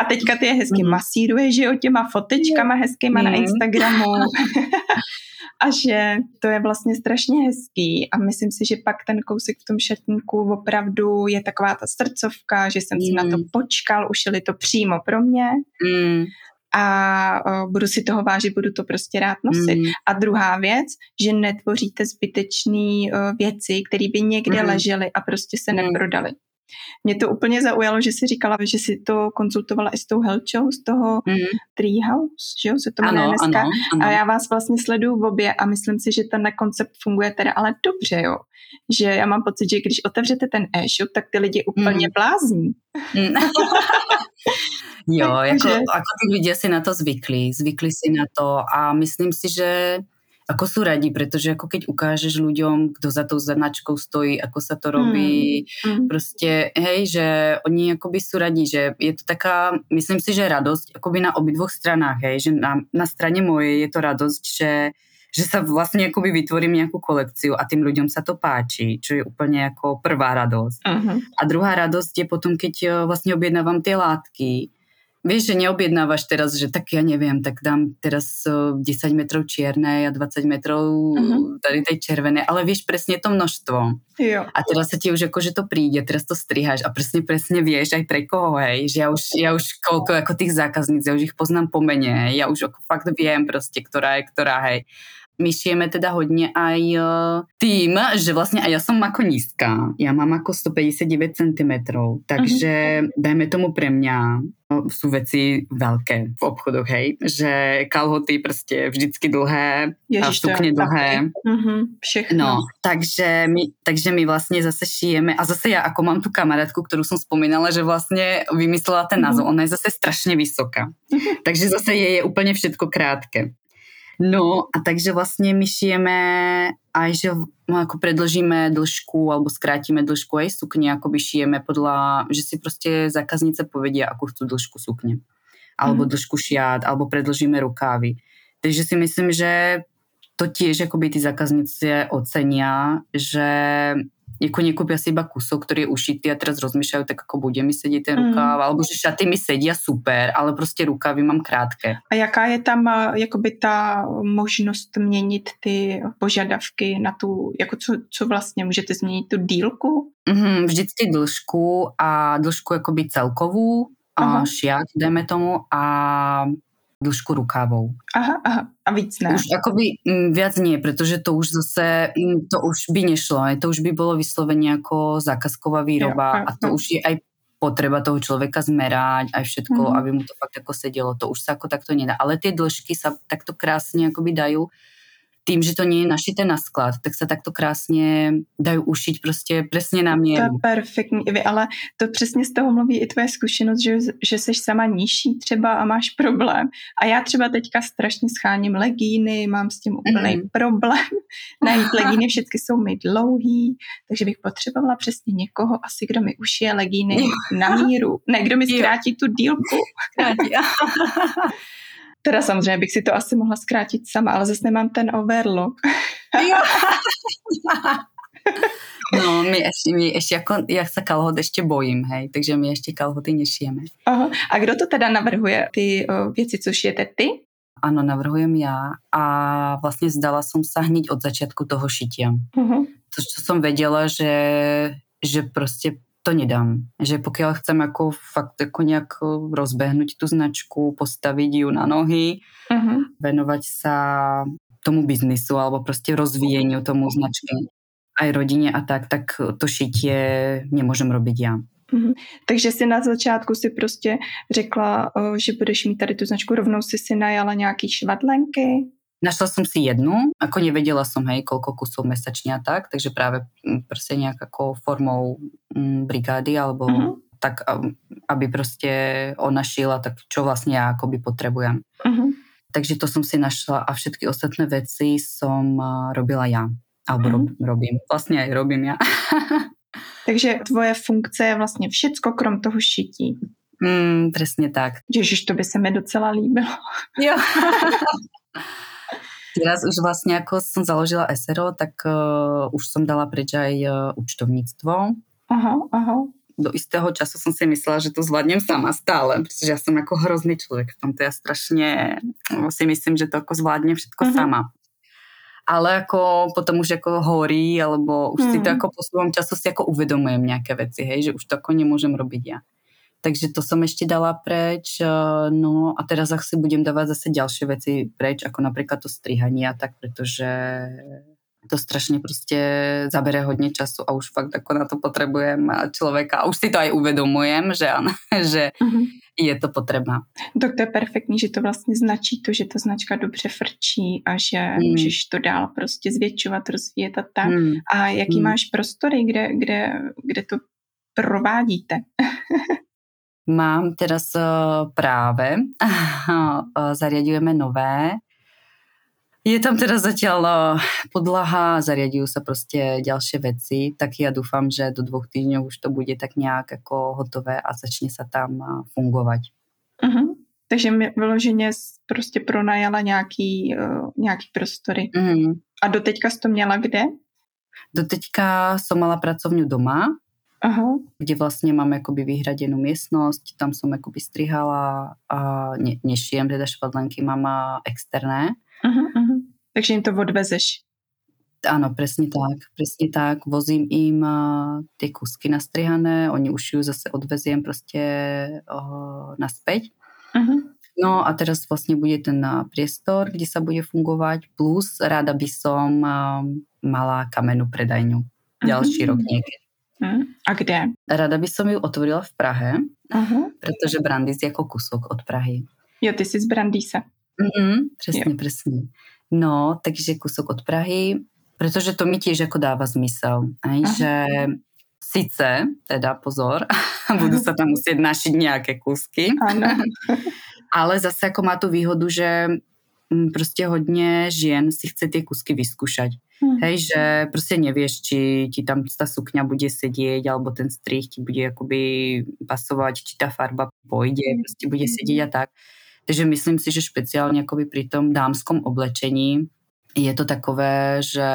a teďka ty je hezky mm. masíruješ, že jo, těma fotečkama hezkýma mm. na Instagramu. a že to je vlastně strašně hezký a myslím si, že pak ten kousek v tom šatníku opravdu je taková ta srdcovka, že jsem mm. si na to mm. počkal, ušili to přímo pro mě. Mm a budu si toho vážit, budu to prostě rád nosit. Mm. A druhá věc, že netvoříte zbytečné věci, které by někde mm. ležely a prostě se mm. neprodaly. Mě to úplně zaujalo, že si říkala, že si to konzultovala i s tou Helčou z toho mm. Treehouse, že jo, se to jmenuje dneska. Ano, ano. A já vás vlastně sleduju v obě a myslím si, že ten koncept funguje teda ale dobře, jo. Že já mám pocit, že když otevřete ten e-shop, tak ty lidi úplně mm. blázní. Mm. Jo, ako, ako tí ľudia si na to zvykli, zvykli si na to a myslím si, že ako sú radi, pretože ako keď ukážeš ľuďom, kto za tou značkou stojí, ako sa to robí, mm. proste, hej, že oni akoby sú radi, že je to taká, myslím si, že radosť akoby na obidvoch stranách, hej, že na, na strane mojej je to radosť, že že sa vlastne akoby vytvorím nejakú kolekciu a tým ľuďom sa to páči, čo je úplne ako prvá radosť. Uh-huh. A druhá radosť je potom, keď e, vlastne objednávam tie látky, Vieš, že neobjednávaš teraz, že tak ja neviem, tak dám teraz 10 metrov čiernej a 20 metrov uh-huh. tady tej červenej, ale vieš presne to množstvo. Jo. A teraz sa ti už akože to príde, teraz to striháš a presne, presne vieš aj pre koho, hej, že ja už, ja už koľko ako tých zákazníc, ja už ich poznám po mene, ja už ako fakt viem proste, ktorá je ktorá, hej my šijeme teda hodně aj e, tým, že vlastně a ja som ako nízka. Ja mám ako 159 cm, takže uh-huh. dajme tomu pre mňa no, sú veci veľké v obchodoch, hej, že kalhoty prostě vždycky dlhé Ježiš, a sukně dlhé. Uh-huh, všechno. No, takže my, takže my vlastně zase šijeme a zase ja ako mám tu kamarátku, ktorú som spomínala, že vlastně vymyslela ten názov, uh-huh. ona je zase strašně vysoká. Uh-huh. Takže zase je, je úplně všetko krátke. No a takže vlastne my šijeme aj, že no, ako predlžíme dĺžku alebo skrátime dĺžku aj sukne, ako by šijeme podľa, že si proste zákaznice povedia, akú chcú dĺžku sukne. Alebo mm. dĺžku šiat, alebo predlžíme rukávy. Takže si myslím, že to tiež akoby tí zákazníci ocenia, že jako nekúpia si iba kusok, ktorý je ušitý a teraz rozmýšľajú, tak ako bude mi sedieť ten rukáv, mm. alebo že šaty mi sedia super, ale prostě rukávy mám krátké. A jaká je tam jakoby ta možnost měnit ty požadavky na tu, jako co, co vlastně můžete změnit tu dílku? Mm, vždycky dĺžku a dĺžku jakoby celkovú, a šiat, dajme tomu, a dĺžku rukávou. Aha, aha. A víc ne? Už akoby m, mm, viac nie, pretože to už zase, m, to už by nešlo. To už by bolo vyslovene ako zákazková výroba jo, a to už je aj potreba toho človeka zmerať, aj všetko, mm. aby mu to fakt ako sedelo. To už sa ako takto nedá. Ale tie dĺžky sa takto krásne akoby dajú tým, že to nie je našité na sklad, tak se takto krásně dají ušiť prostě přesně na míru. To je perfektní, ale to přesně z toho mluví i tvoje zkušenost, že, že jsi sama nižší třeba a máš problém. A já třeba teďka strašně scháním legíny, mám s tím úplný mm. problém. Najít legíny, všechny jsou mi dlouhý, takže bych potřebovala přesně někoho asi, kdo mi ušije legíny na míru. Ne, kdo mi zkrátí tu dílku. Teda samozřejmě bych si to asi mohla zkrátit sama, ale zase nemám ten overlock. No, my ještě, my ještě jako, já se kalhot ještě bojím, hej, takže my ještě kalhoty nešijeme. Aha. A kdo to teda navrhuje, ty o, věci, co šijete ty? Ano, navrhujem já a vlastně zdala som sa hneď od začátku toho šitia. Uh-huh. To, čo som vedela, že, že prostě to nedám. Že pokiaľ chcem ako fakt ako nejak rozbehnúť tú značku, postaviť ju na nohy, uh-huh. venovať sa tomu biznisu alebo proste rozvíjeniu tomu značky aj rodine a tak, tak to šitie nemôžem robiť ja. Mm-hmm. Takže si na začátku si prostě řekla, že budeš mít tady tu značku, rovnou si si najala nějaký švadlenky, Našla som si jednu, ako nevedela som, hej, koľko kusov mesačne a tak, takže práve mm, proste nejak ako formou mm, brigády alebo uh-huh. tak, aby proste ona šila, tak čo vlastne ja akoby potrebujem. Uh-huh. Takže to som si našla a všetky ostatné veci som robila ja. Alebo uh-huh. rob, robím. Vlastne aj robím ja. Takže tvoje funkce je vlastně všecko krom toho šití. Mm, přesně tak. Ježiš, to by se mi docela líbilo. Jo. Teraz už vlastne ako som založila SRO, tak uh, už som dala preč aj uh, účtovníctvo. Aha, aha. Do istého času som si myslela, že to zvládnem sama stále, pretože ja som ako hrozný človek v tomto. Ja strašne si myslím, že to ako zvládnem všetko uh-huh. sama. Ale ako potom už ako horí, alebo už uh-huh. si to mhm. ako posúvam času si ako uvedomujem nejaké veci, hej, že už to ako nemôžem robiť ja. Takže to som ešte dala preč. Eh, no a teraz asi budem dávať zase ďalšie veci preč, ako napríklad to strihanie a tak, pretože to strašne prostě zabere hodně času a už fakt ako na to potrebujem člověka a už si to aj uvedomujem, že, ano, že uh-huh. je to potřeba. Tak to je perfektní, že to vlastně značí to, že ta značka dobře frčí a že mm. můžeš to dál prostě zvětšovat, rozvíjet a tak. Mm. A jaký mm. máš prostory, kde, kde, kde to provádíte? Mám teraz eh, práve, eh, zariadujeme nové. Je tam teda zatiaľ eh, podlaha, zariadujú sa proste ďalšie veci, tak ja dúfam, že do dvoch týždňov už to bude tak nejak ako hotové a začne sa tam fungovať. Uh-huh. Takže vyloženě prostě pronajala nějaký, uh, nějaký prostory. Uh-huh. A doteďka jsi to měla kde? Doteďka som mala pracovňu doma, Aha. kde vlastne mám akoby vyhradenú miestnosť, tam som akoby strihala a ne, nešijem teda švadlenky, mám externé. Aha, aha. Takže im to odvezeš. Áno, presne tak, presne tak. Vozím im tie kusky nastrihané, oni už ju zase odveziem proste uh, naspäť. Uh-huh. No a teraz vlastne bude ten priestor, kde sa bude fungovať, plus rada by som uh, mala kamennú predajňu ďalší uh-huh. rok niekedy. Hm? A kde? Rada by som ju otvorila v Prahe, uh-huh. pretože Brandýs je ako kusok od Prahy. Jo, ty jsi z Brandýsa. Mm-hmm, presne, jo. presne. No, takže kusok od Prahy, pretože to mi tiež ako dáva zmysel. Aj, že sice, teda pozor, budú sa tam musieť našiť nejaké kusky, ale zase ako má tu výhodu, že mm, prostě hodně žien si chce tie kusky vyskúšať. Hmm. Hej, že prostě nevieš, či ti tam ta sukňa bude sedieť, alebo ten strih ti bude akoby pasovať, či ta farba pôjde, hmm. prostě bude sedieť a tak. Takže myslím si, že špeciálně akoby pri tom dámskom oblečení je to takové, že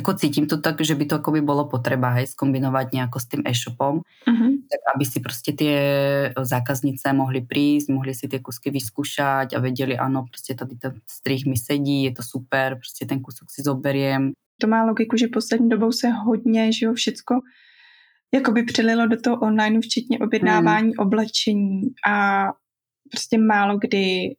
jako cítím to tak, že by to akoby bolo potreba, hej, skombinovat nejako s tým e-shopom, uh-huh. tak aby si prostě tie zákaznice mohli prísť, mohli si tie kusky vyskúšať a vedeli, ano, prostě tady ten strih mi sedí, je to super, prostě ten kusok si zoberiem. To má logiku, že poslední dobou se hodně, že jo, všecko jakoby přelilo do toho online, včetně objednávání hmm. oblečení a prostě málo kdy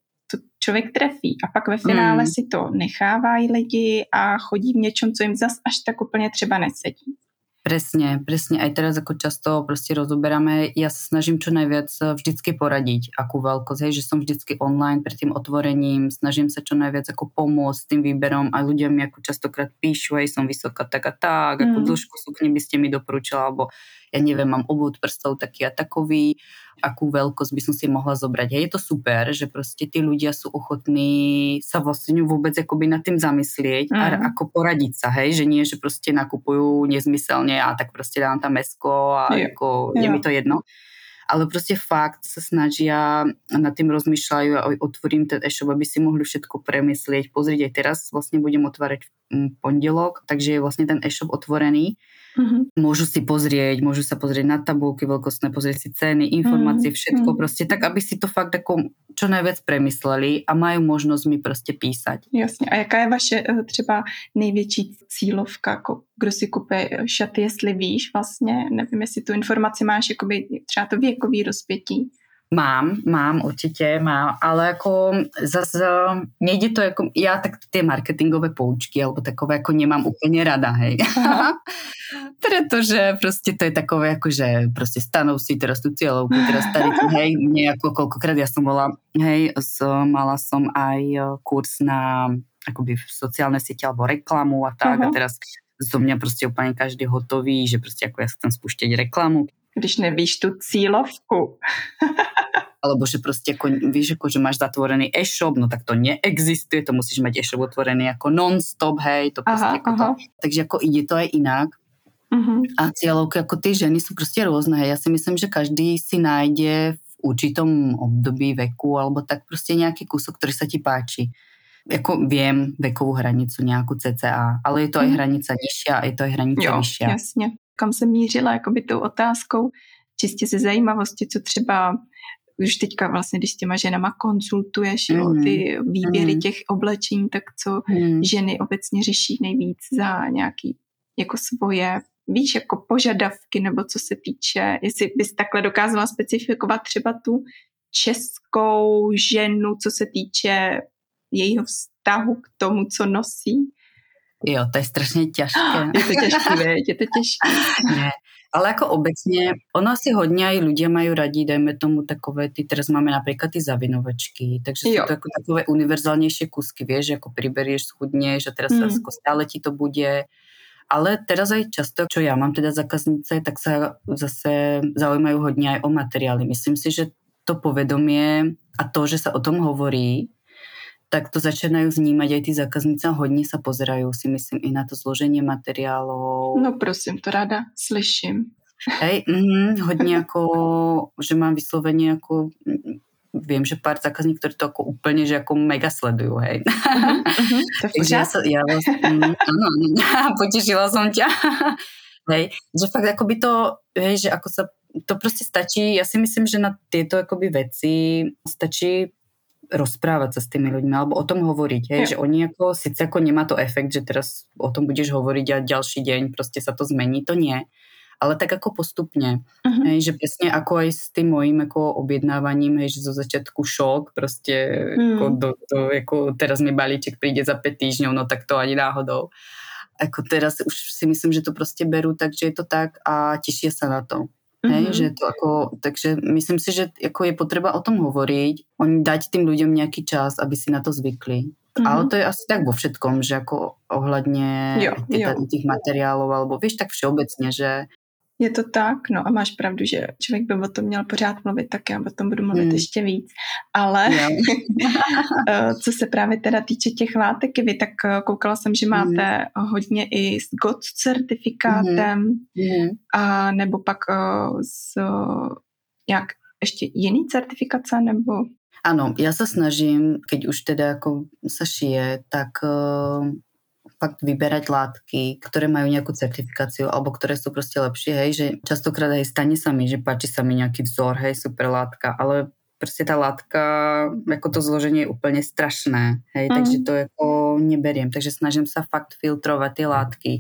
člověk trefí a pak ve finále mm. si to nechávají lidi a chodí v něčem, co jim zas až tak úplně třeba nesedí. Presne, presne. Aj teraz ako často proste rozoberáme, ja sa snažím čo najviac eh, vždycky poradiť, akú veľkosť, hej, že som vždycky online pred tým otvorením, snažím sa čo najviac ako pomôcť s tým výberom a ľudia mi ako častokrát píšu, hej, som vysoká tak a tak, mm. akú dĺžku sukne by ste mi doporučila, alebo ja neviem, mám obvod prstov taký a takový, akú veľkosť by som si mohla zobrať. Hej, je to super, že proste tí ľudia sú ochotní sa vlastne vôbec akoby nad tým zamyslieť mm. a mhm. ako poradiť sa, hej, že nie, že proste nakupujú nezmyselne a tak proste dám tam mesko a je, ako, je mi to jedno ale proste fakt sa snažia nad tým rozmýšľajú a otvorím ten e-shop, aby si mohli všetko premyslieť. Pozrieť aj teraz vlastne budem otvárať v pondelok, takže je vlastne ten e-shop otvorený Mm-hmm. Môžu si pozrieť, môžu sa pozrieť na tabulky veľkostné, pozrieť si ceny, informácie, mm-hmm. všetko mm-hmm. proste, tak aby si to fakt ako čo najviac premysleli a majú možnosť mi prostě písať. Jasně. A jaká je vaše eh, třeba největší cílovka, jako kdo si kupuje šaty, jestli víš vlastně, nevím, jestli tu informaci máš, jakoby třeba to věkový rozpětí. Mám, mám, určitě mám, ale jako zase nejde to jako, já tak ty marketingové poučky alebo takové jako nemám úplně rada, hej. Pretože prostě to je takové jako, že prostě stanov si teraz tu cieľovku, teraz tady, hej, mne ako koľkokrát ja som bola, hej, so, mala som aj kurz na akoby sociálne siete alebo reklamu a tak uh-huh. a teraz zo mňa prostě úplně každý hotový, že prostě jako ja tam spúšťať reklamu. Když nevíš tu cílovku. alebo že proste ako, víš, ako, že máš zatvorený e-shop, no tak to neexistuje, to musíš mať e-shop otvorený ako non-stop, hej, to proste aha, ako aha. to. Takže ako ide to aj inak. Uh-huh. A cieľovky ako tie ženy sú proste rôzne. Hej. Ja si myslím, že každý si nájde v určitom období veku alebo tak proste nejaký kúsok, ktorý sa ti páči. Jako viem vekovú hranicu nejakú CCA, ale je to aj mhm. hranica nižšia a je to aj hranica jo, vyššia. jasně. Kam jsem mířila jakoby tou otázkou, čistě ze zajímavosti, co třeba už teďka vlastně, když s těma ženama konsultuješ mm. jo, ty výběry mm. těch oblečení, tak co mm. ženy obecně řeší nejvíc za nějaký jako svoje víš, jako požadavky, nebo co se týče, jestli bys takhle dokázala specifikovat třeba tu českou ženu, co se týče jejího vztahu k tomu, co nosí? Jo, to je strašně těžké. Je to těžké, je to těžké. Ne, ale jako obecně, ono asi hodně i ľudia mají radí, dajme tomu takové, ty teraz máme například ty zavinovačky, takže jo. jsou to jako takové univerzálnější kusky, vieš, jako priberieš, schudneš a teraz mm. stále ti to bude ale teraz aj často, čo ja mám teda zákaznice, tak sa zase zaujímajú hodne aj o materiály. Myslím si, že to povedomie a to, že sa o tom hovorí, tak to začínajú vnímať aj tí zákazníci a hodně sa pozerajú si myslím i na to zloženie materiálov. No prosím, to rada slyším. Hej, mm, hodně jako, že mám vyslovene jako viem, že pár zákazník, ktorí to ako úplne, že ako mega sledujú, hej. Uh-huh, uh-huh, Takže ja, sa, ja vás, mm, áno, potešila som ťa. hej, že fakt akoby to, hej, že ako sa, to proste stačí, ja si myslím, že na tieto akoby veci stačí rozprávať sa s tými ľuďmi alebo o tom hovoriť, hej, že oni ako, síce ako nemá to efekt, že teraz o tom budeš hovoriť a ďalší deň proste sa to zmení, to nie ale tak ako postupne. Uh-huh. Hej, že presne ako aj s tým mojím ako objednávaním, hej, že zo začiatku šok, proste uh-huh. ako, do, do, ako teraz mi balíček príde za 5 týždňov, no tak to ani náhodou. Ako teraz už si myslím, že to proste berú tak, že je to tak a tešia sa na to. Hej, mm-hmm. že to ako, takže myslím si, že ako je potreba o tom hovoriť, oni dať tým ľuďom nejaký čas, aby si na to zvykli. Mm-hmm. Ale to je asi tak vo všetkom, že ako ohľadne jo, jo. tých materiálov, alebo vieš tak všeobecne, že je to tak, no a máš pravdu, že člověk by o tom měl pořád mluvit, tak já o tom budu mluvit hmm. ještě víc. Ale eh, co se právě teda týče těch látek, vy tak eh, koukala jsem, že máte hmm. hodně i s GOT certifikátem hmm. a nebo pak uh, s jak ještě jiný certifikace nebo Áno, ja sa snažím, keď už teda ako sa šije, tak fakt vyberať látky, ktoré majú nejakú certifikáciu alebo ktoré sú proste lepšie, hej, že častokrát aj stane sa mi, že páči sa mi nejaký vzor, hej, super látka, ale proste tá látka, ako to zloženie je úplne strašné, hej, mm. takže to ako neberiem, takže snažím sa fakt filtrovať tie látky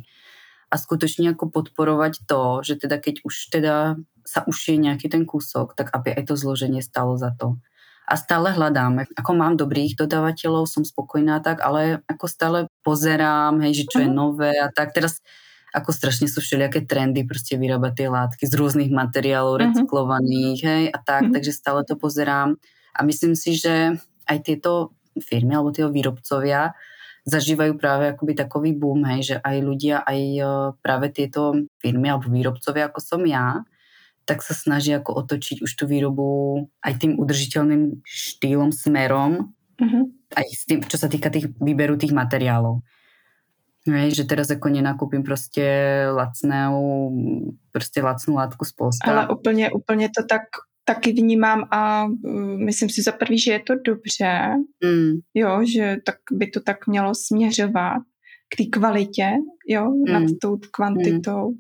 a skutočne ako podporovať to, že teda keď už teda sa ušie nejaký ten kúsok, tak aby aj to zloženie stalo za to a stále hľadám. Ako mám dobrých dodávateľov, som spokojná tak, ale ako stále pozerám, hej, že čo je mhm. nové a tak. Teraz ako strašne sú všelijaké trendy proste vyrábať tie látky z rôznych materiálov, uh-huh. recyklovaných, hej, a tak, uh-huh. takže stále to pozerám. A myslím si, že aj tieto firmy alebo tie výrobcovia zažívajú práve akoby takový boom, hej, že aj ľudia, aj e, práve tieto firmy alebo výrobcovia, ako som ja, tak sa snaží ako otočiť už tú výrobu aj tým udržiteľným štýlom, smerom, uh-huh. aj s tým, čo sa týka tých výberu tých materiálov. Hej, že teraz ako nenakúpim prostě lacnou, prostě lacnou látku z Polska. Ale úplně, úplně to tak taky vnímám a uh, myslím si za prvý, že je to dobře, mm. jo, že tak by to tak mělo směřovat k té kvalitě, jo, mm. nad tou kvantitou. Mm.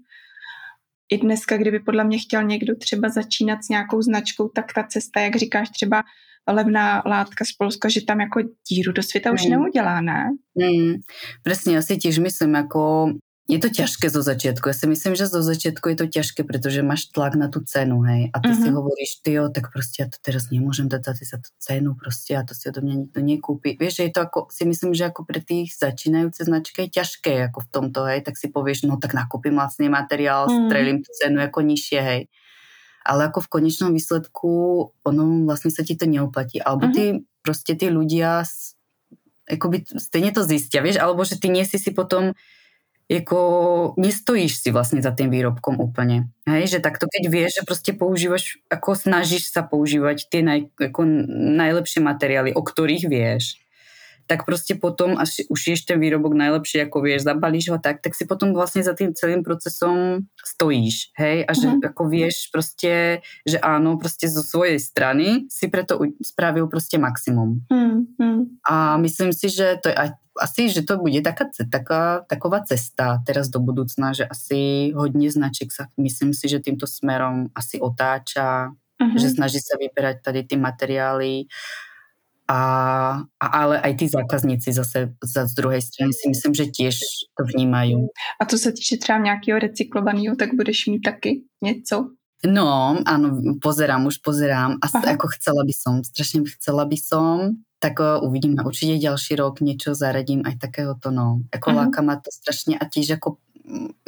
I dneska, kdyby podle mě chtěl někdo třeba začínat s nějakou značkou, tak ta cesta, jak říkáš, třeba levná látka z Polska, že tam jako díru do světa mm. už neudělá, ne? Mm. Presne, ja si tiež myslím, ako je to ťažké zo začiatku. Ja si myslím, že zo začiatku je to ťažké, pretože máš tlak na tú cenu, hej. A ty uh-huh. si mhm. hovoríš, ty jo, tak proste ja to teraz nemôžem dať za tú cenu, proste a to si odo mňa nikto nekúpi. Vieš, že je to ako, si myslím, že ako pre tých začínajúce značky je ťažké ako v tomto, hej. Tak si povieš, no tak nakúpim vlastne materiál, uh-huh. strelím tú cenu ako nižšie, hej. Ale ako v konečnom výsledku, ono vlastne sa ti to neoplatí. Alebo uh-huh. ty, proste tí ľudia akoby stejne to zistia, vieš, alebo že ty nie si si potom jako nestojíš si vlastne za tým výrobkom úplne. Hej, že takto keď vieš, že proste používaš, ako snažíš sa používať tie naj, ako najlepšie materiály, o ktorých vieš, tak proste potom, až ušiješ ten výrobok najlepšie, ako vieš, zabalíš ho tak, tak si potom vlastne za tým celým procesom stojíš, hej, a že mm-hmm. ako vieš proste, že áno, proste zo svojej strany si preto spravil proste maximum. Mm-hmm. A myslím si, že to je aj asi, že to bude taká, taká, taková cesta teraz do budúcna, že asi hodně značiek sa myslím si, že týmto smerom asi otáča, uh-huh. že snaží sa vyberať tady ty materiály a, a ale aj tí zákazníci zase za z druhej strany si myslím, že tiež to vnímajú. A to sa týče třeba nějakého recyklovaného, tak budeš mít taky něco? No, áno, pozerám, už pozerám. A Aha. ako chcela by som, strašne chcela by som, tak uvidíme. Určite ďalší rok niečo zaradím aj takéhoto, no. Ako uh-huh. láka ma to strašne a tiež ako,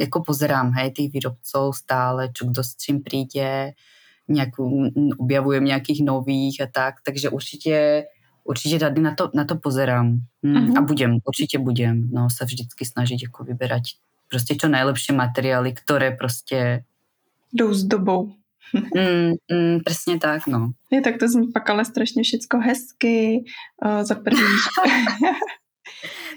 ako pozerám, hej, tých výrobcov stále, čo kto s čím príde, nejakú, objavujem nejakých nových a tak, takže určite Určite tady na to, na to pozerám mm, uh-huh. a budem, určite budem no, sa vždycky snažiť ako vyberať proste čo najlepšie materiály, ktoré proste... Jdou s dobou. mm, mm, presne tak, no. Je, tak to zní pak ale strašně všecko hezky, uh, za první.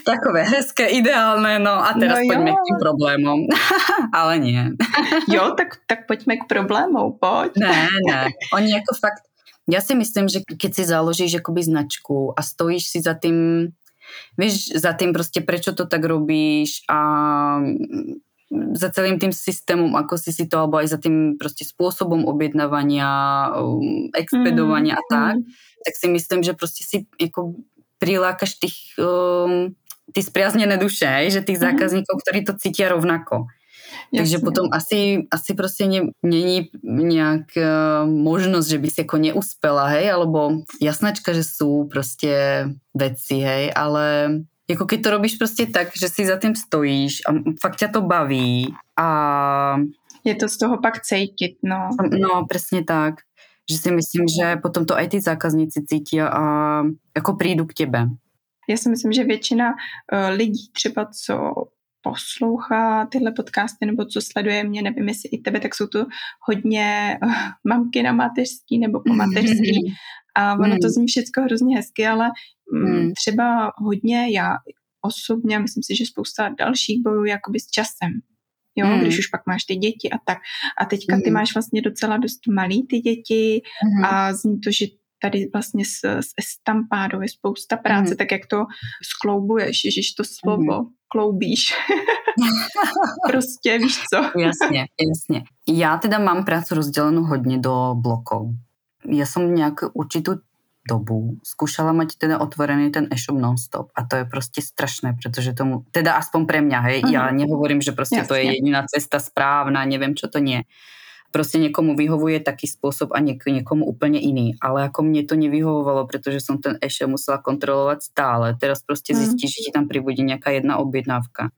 Takové hezké, ideálne, no a teraz no poďme k tým problémom. ale nie. jo, tak, tak poďme k problémom, poď. ne, ne. Oni ako fakt ja si myslím, že keď si založíš akoby značku a stojíš si za tým, vieš, za tým proste prečo to tak robíš a za celým tým systémom, ako si si to, alebo aj za tým proste spôsobom objednávania, um, expedovania mm, a tak, mm. tak si myslím, že proste si ako prilákaš tých, um, tí spriaznené duše, že tých mm. zákazníkov, ktorí to cítia rovnako. Jasne. Takže potom asi, asi proste ne, není nejak uh, možnosť, že by si ako neúspela, hej, alebo jasnačka, že sú proste veci, hej, ale ako keď to robíš proste tak, že si za tým stojíš a fakt ťa to baví a... Je to z toho pak cítiť, no. No, presne tak. Že si myslím, že potom to aj tí zákazníci cítia a ako prídu k tebe. Já si myslím, že většina uh, lidí třeba, co poslouchá tyhle podcasty nebo co sleduje mě, nevím jestli i tebe, tak jsou to hodně uh, mamky na mateřský nebo po mateřský a ono to mm. zní všechno hrozně hezky, ale mm. třeba hodně já osobně, myslím si, že spousta dalších bojů jakoby s časem. Jo, mm. když už pak máš ty děti a tak. A teďka ty máš vlastně docela dost malý ty děti mm. a zní to, že tady vlastně s, s estampádou je spousta práce, mm. tak jak to skloubuješ, ježiš to slovo, mm. kloubíš. prostě, víš co? jasně, jasně. Já teda mám prácu rozdělenou hodně do blokov. Já jsem nějak určitou dobu skúšala mať teda otvorený ten e-shop non-stop a to je prostě strašné, pretože tomu, teda aspoň pre mňa, hej, uh-huh. ja mhm. nehovorím, že prostě Jasne. to je jediná cesta správna, neviem, čo to nie proste niekomu vyhovuje taký spôsob a niek- niekomu úplne iný. Ale ako mne to nevyhovovalo, pretože som ten e musela kontrolovať stále. Teraz proste mm. zistíš, že ti tam pribudí nejaká jedna objednávka.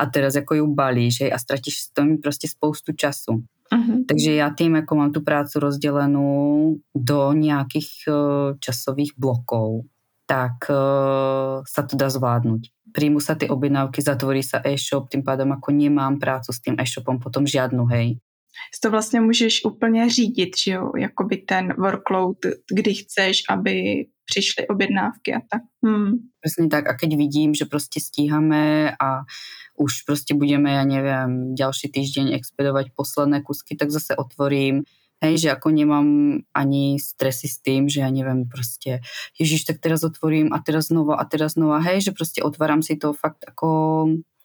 a teraz jako ju balíš hej, a stratíš s tom prostě spoustu času. Uh-huh. Takže já tým, jako mám tu prácu rozdělenou do nějakých uh, časových blokov, tak uh, sa to dá zvládnuť. Príjmu sa tie objednávky, zatvorí sa e-shop, tým pádem ako nemám prácu s tým e-shopom potom žiadnu, hej to vlastně můžeš úplně řídit, že jo, jakoby ten workload, kdy chceš, aby přišly objednávky a tak. Hmm. Přesně tak a keď vidím, že prostě stíháme a už prostě budeme, ja neviem, ďalší týždeň expedovať posledné kusky, tak zase otvorím Hej, že ako nemám ani stresy s tým, že ja neviem proste, ježiš, tak teraz otvorím a teraz znova a teraz znova, hej, že proste otváram si to fakt ako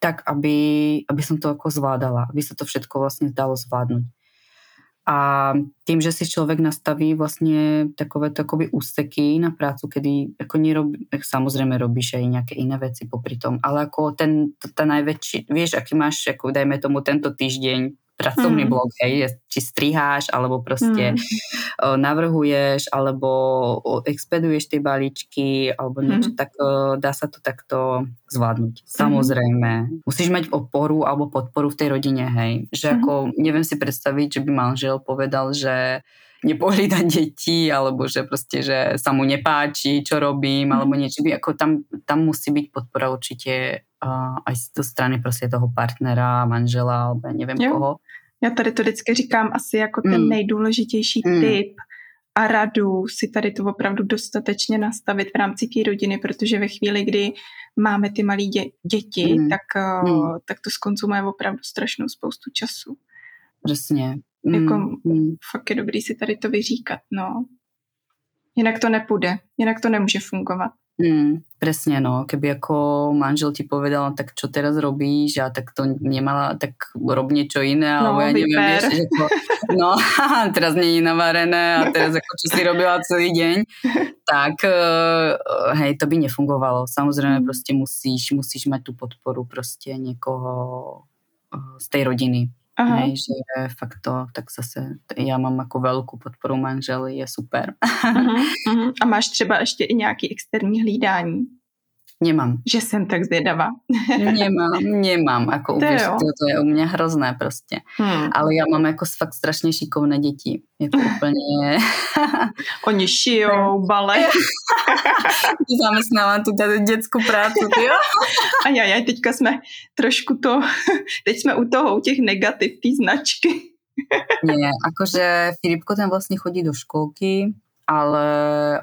tak, aby, aby som to ako zvládala, aby sa to všetko vlastne dalo zvládnuť. A tým, že si človek nastaví vlastne takové akoby úseky na prácu, kedy ako nerobí, samozrejme robíš aj nejaké iné veci popri tom, ale ako ten, tá najväčší, vieš, aký máš, ako dajme tomu tento týždeň pracovný mm. blok, hej, či striháš, alebo proste mm. navrhuješ, alebo expeduješ tie balíčky, alebo niečo, mm. tak dá sa to takto zvládnuť. Mm. Samozrejme. Musíš mať oporu alebo podporu v tej rodine, hej. Že mm. ako, neviem si predstaviť, že by manžel povedal, že nepohlída deti, alebo že proste, že sa mu nepáči, čo robím, mm. alebo niečo. Ako tam, tam musí byť podpora určite uh, aj z strany prostě toho partnera, manžela, alebo nevím jo. koho. Já tady to vždycky říkám asi jako ten mm. nejdůležitější mm. tip a radu si tady to opravdu dostatečně nastavit v rámci té rodiny, protože ve chvíli, kdy máme ty malé dě- děti, mm. Tak, uh, mm. tak to skonzumuje opravdu strašnou spoustu času. Přesně. Mm. Jako mm. fakt je dobrý si tady to vyříkat, no. Jinak to nepůjde, jinak to nemůže fungovat. Mm, presne, no. Keby ako manžel ti povedal, tak čo teraz robíš a tak to nemala, tak rob niečo iné, no, alebo ja neviem, vieš, to, no, teraz nie je navarené a teraz ako čo si robila celý deň, tak uh, hej, to by nefungovalo. Samozrejme, mm. proste musíš, musíš mať tú podporu proste niekoho uh, z tej rodiny. Aha. Hej, že fakt to, tak zase já mám jako velkou podporu manželi, je super. Uh-huh, uh-huh. A máš třeba ještě i nějaký externí hlídání? Nemám. Že jsem tak zvědavá. nemám, nemám. Ako to, uvieš, to, to je u mňa hrozné prostě. Hmm. Ale ja mám jako fakt strašně šikovné děti. Jako úplně... Oni šijou, bale. Zamestnávám tu dětskou prácu, jo? A já, já, teďka jsme trošku to, teď jsme u toho, u těch negativ, té značky. Nie, akože Filipko ten vlastne chodí do školky, ale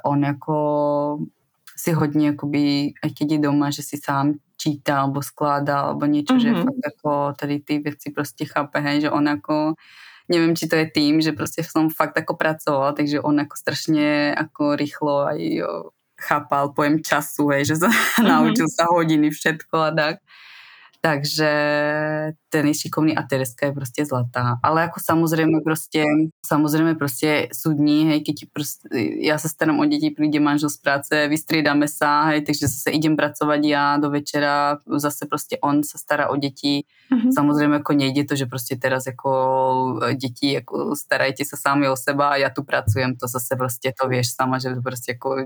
on jako si hodně, jakoby, aj keď je doma, že si sám čítá alebo skládá alebo niečo, mm-hmm. že mhm. fakt ako tady ty věci prostě chápe, hej, že on jako neviem, či to je tým, že prostě som fakt ako pracoval, takže on ako strašne ako rýchlo aj chápal pojem času, hej, že sa mm-hmm. naučil sa hodiny, všetko a tak. Takže ten je šikovný a Tereska je prostě zlatá. Ale jako samozřejmě prostě, samozřejmě prostě sú dní, hej, keď prostě, já se starám o děti, príde manžel z práce, vystřídáme sa, hej, takže zase idem pracovat já do večera, zase prostě on se stará o děti. Mm-hmm. Samozřejmě jako nejde to, že prostě teraz jako děti, jako starajte se sami o seba a já tu pracujem, to zase prostě to víš sama, že prostě jako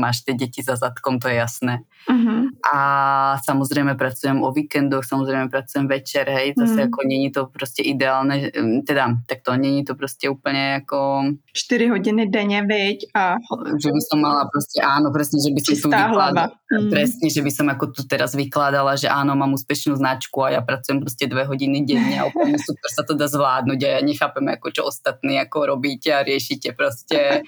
máš ty děti za zadkom, to je jasné. Mm-hmm. A samozřejmě pracujem o víkendoch, samozřejmě pracujem večer, hej, zase mm. jako není to prostě ideálne, teda tak to není to prostě úplně jako... 4 hodiny denně, viď? A... Že by som mala prostě, áno, presne, že by som tu vykladala, mm. presne, že by som jako tu teraz vykladala, že áno, mám úspešnú značku a ja pracujem prostě dve hodiny denne a úplne super sa to dá zvládnuť a ja nechápem, jako čo ostatní jako robíte a riešite prostě.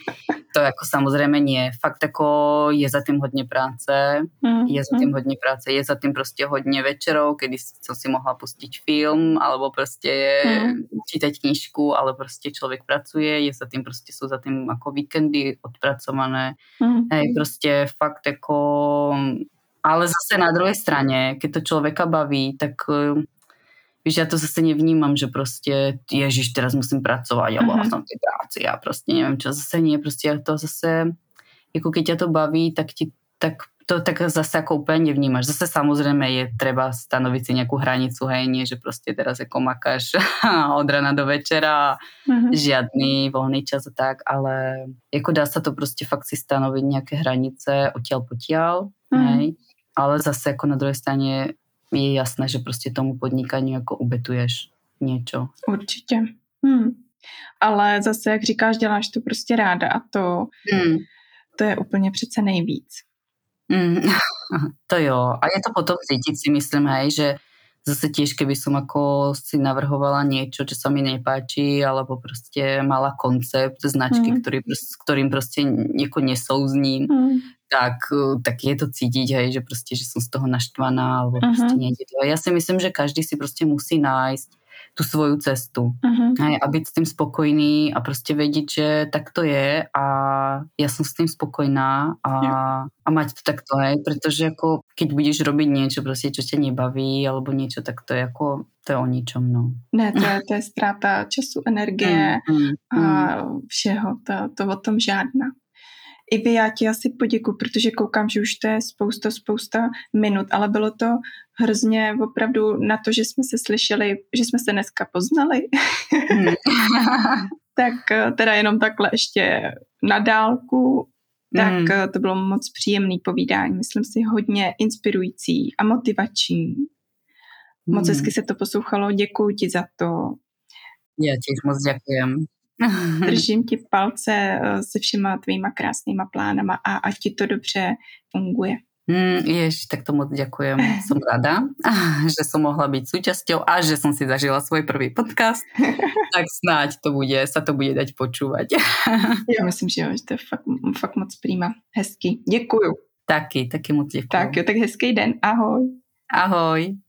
To jako samozřejmě nie. Fakt jako je za tým hodně práce, mm. je za tým hodně práce, je za tým prostě hodně večerov, kedy som si mohla pustiť film alebo prostě mm. čítať knižku, ale prostě člověk pracuje, je za tým prostě jsou za tým jako víkendy odpracované. Mm. Hej, prostě fakt jako ale zase na druhé straně, keď to člověka baví, tak eh, víš, já to zase nevnímám, že prostě ježiš, teraz musím pracovat, já mm-hmm. jsem ty práci, já prostě nevím čo, zase nie, prostě já to zase, jako keď tě to baví, tak ti tak to tak zase ako úplne nevnímaš. Zase samozrejme je treba stanoviť si nejakú hranicu, hej, nie, že proste teraz ako makáš od rana do večera, mm-hmm. žiadny voľný čas a tak, ale ako dá sa to proste fakt si stanoviť nejaké hranice odtiaľ potiaľ, mm-hmm. hej, ale zase ako na druhej strane je jasné, že prostě tomu podnikání jako ubetuješ něco. Určitě. Hmm. Ale zase, jak říkáš, děláš to prostě ráda a to, hmm. to je úplně přece nejvíc. Mm, to jo. A je to potom cítiť si myslím, hej, že zase tiež, keby som ako si navrhovala niečo, čo sa mi nepáči, alebo proste mala koncept značky, mm. ktorý, s ktorým proste nieko nesouzním, mm. tak, tak je to cítiť, hej, že proste, že som z toho naštvaná, alebo proste nejde to. Ja si myslím, že každý si proste musí nájsť tú svoju cestu. Uh-huh. Hej, a byť s tým spokojný a prostě vědět, že tak to je a ja som s tým spokojná a, a mať to takto, hej, pretože ako keď budeš robiť niečo prostě, čo ťa nebaví alebo niečo, tak to je jako to je o ničom, no. Ne, to je, to je ztráta času, energie mm, mm, a mm. všeho, to, to o tom žádná. I vy, já ti asi poděkuji, protože koukám, že už to je spousta, spousta minut, ale bylo to hrozně opravdu na to, že jsme se slyšeli, že jsme se dneska poznali. Hmm. tak eh, teda jenom takhle ještě na dálku, tak mm. to bylo moc příjemný povídání. Myslím si hodně inspirující a motivační. Moc mm. hezky se to poslouchalo, děkuji ti za to. Já ti moc děkujem. Držím ti palce eh, se všema tvýma krásnýma plánama a ať ti to dobře funguje. Mm, jež, tak to moc ďakujem. Som rada, že som mohla byť súčasťou a že som si zažila svoj prvý podcast. tak snáď to bude, sa to bude dať počúvať. Já myslím, že jo, že to je fakt, fakt moc príma. Hezky. Děkuju. Taky, taky moc děkuju. Tak jo, tak hezký den. Ahoj. Ahoj.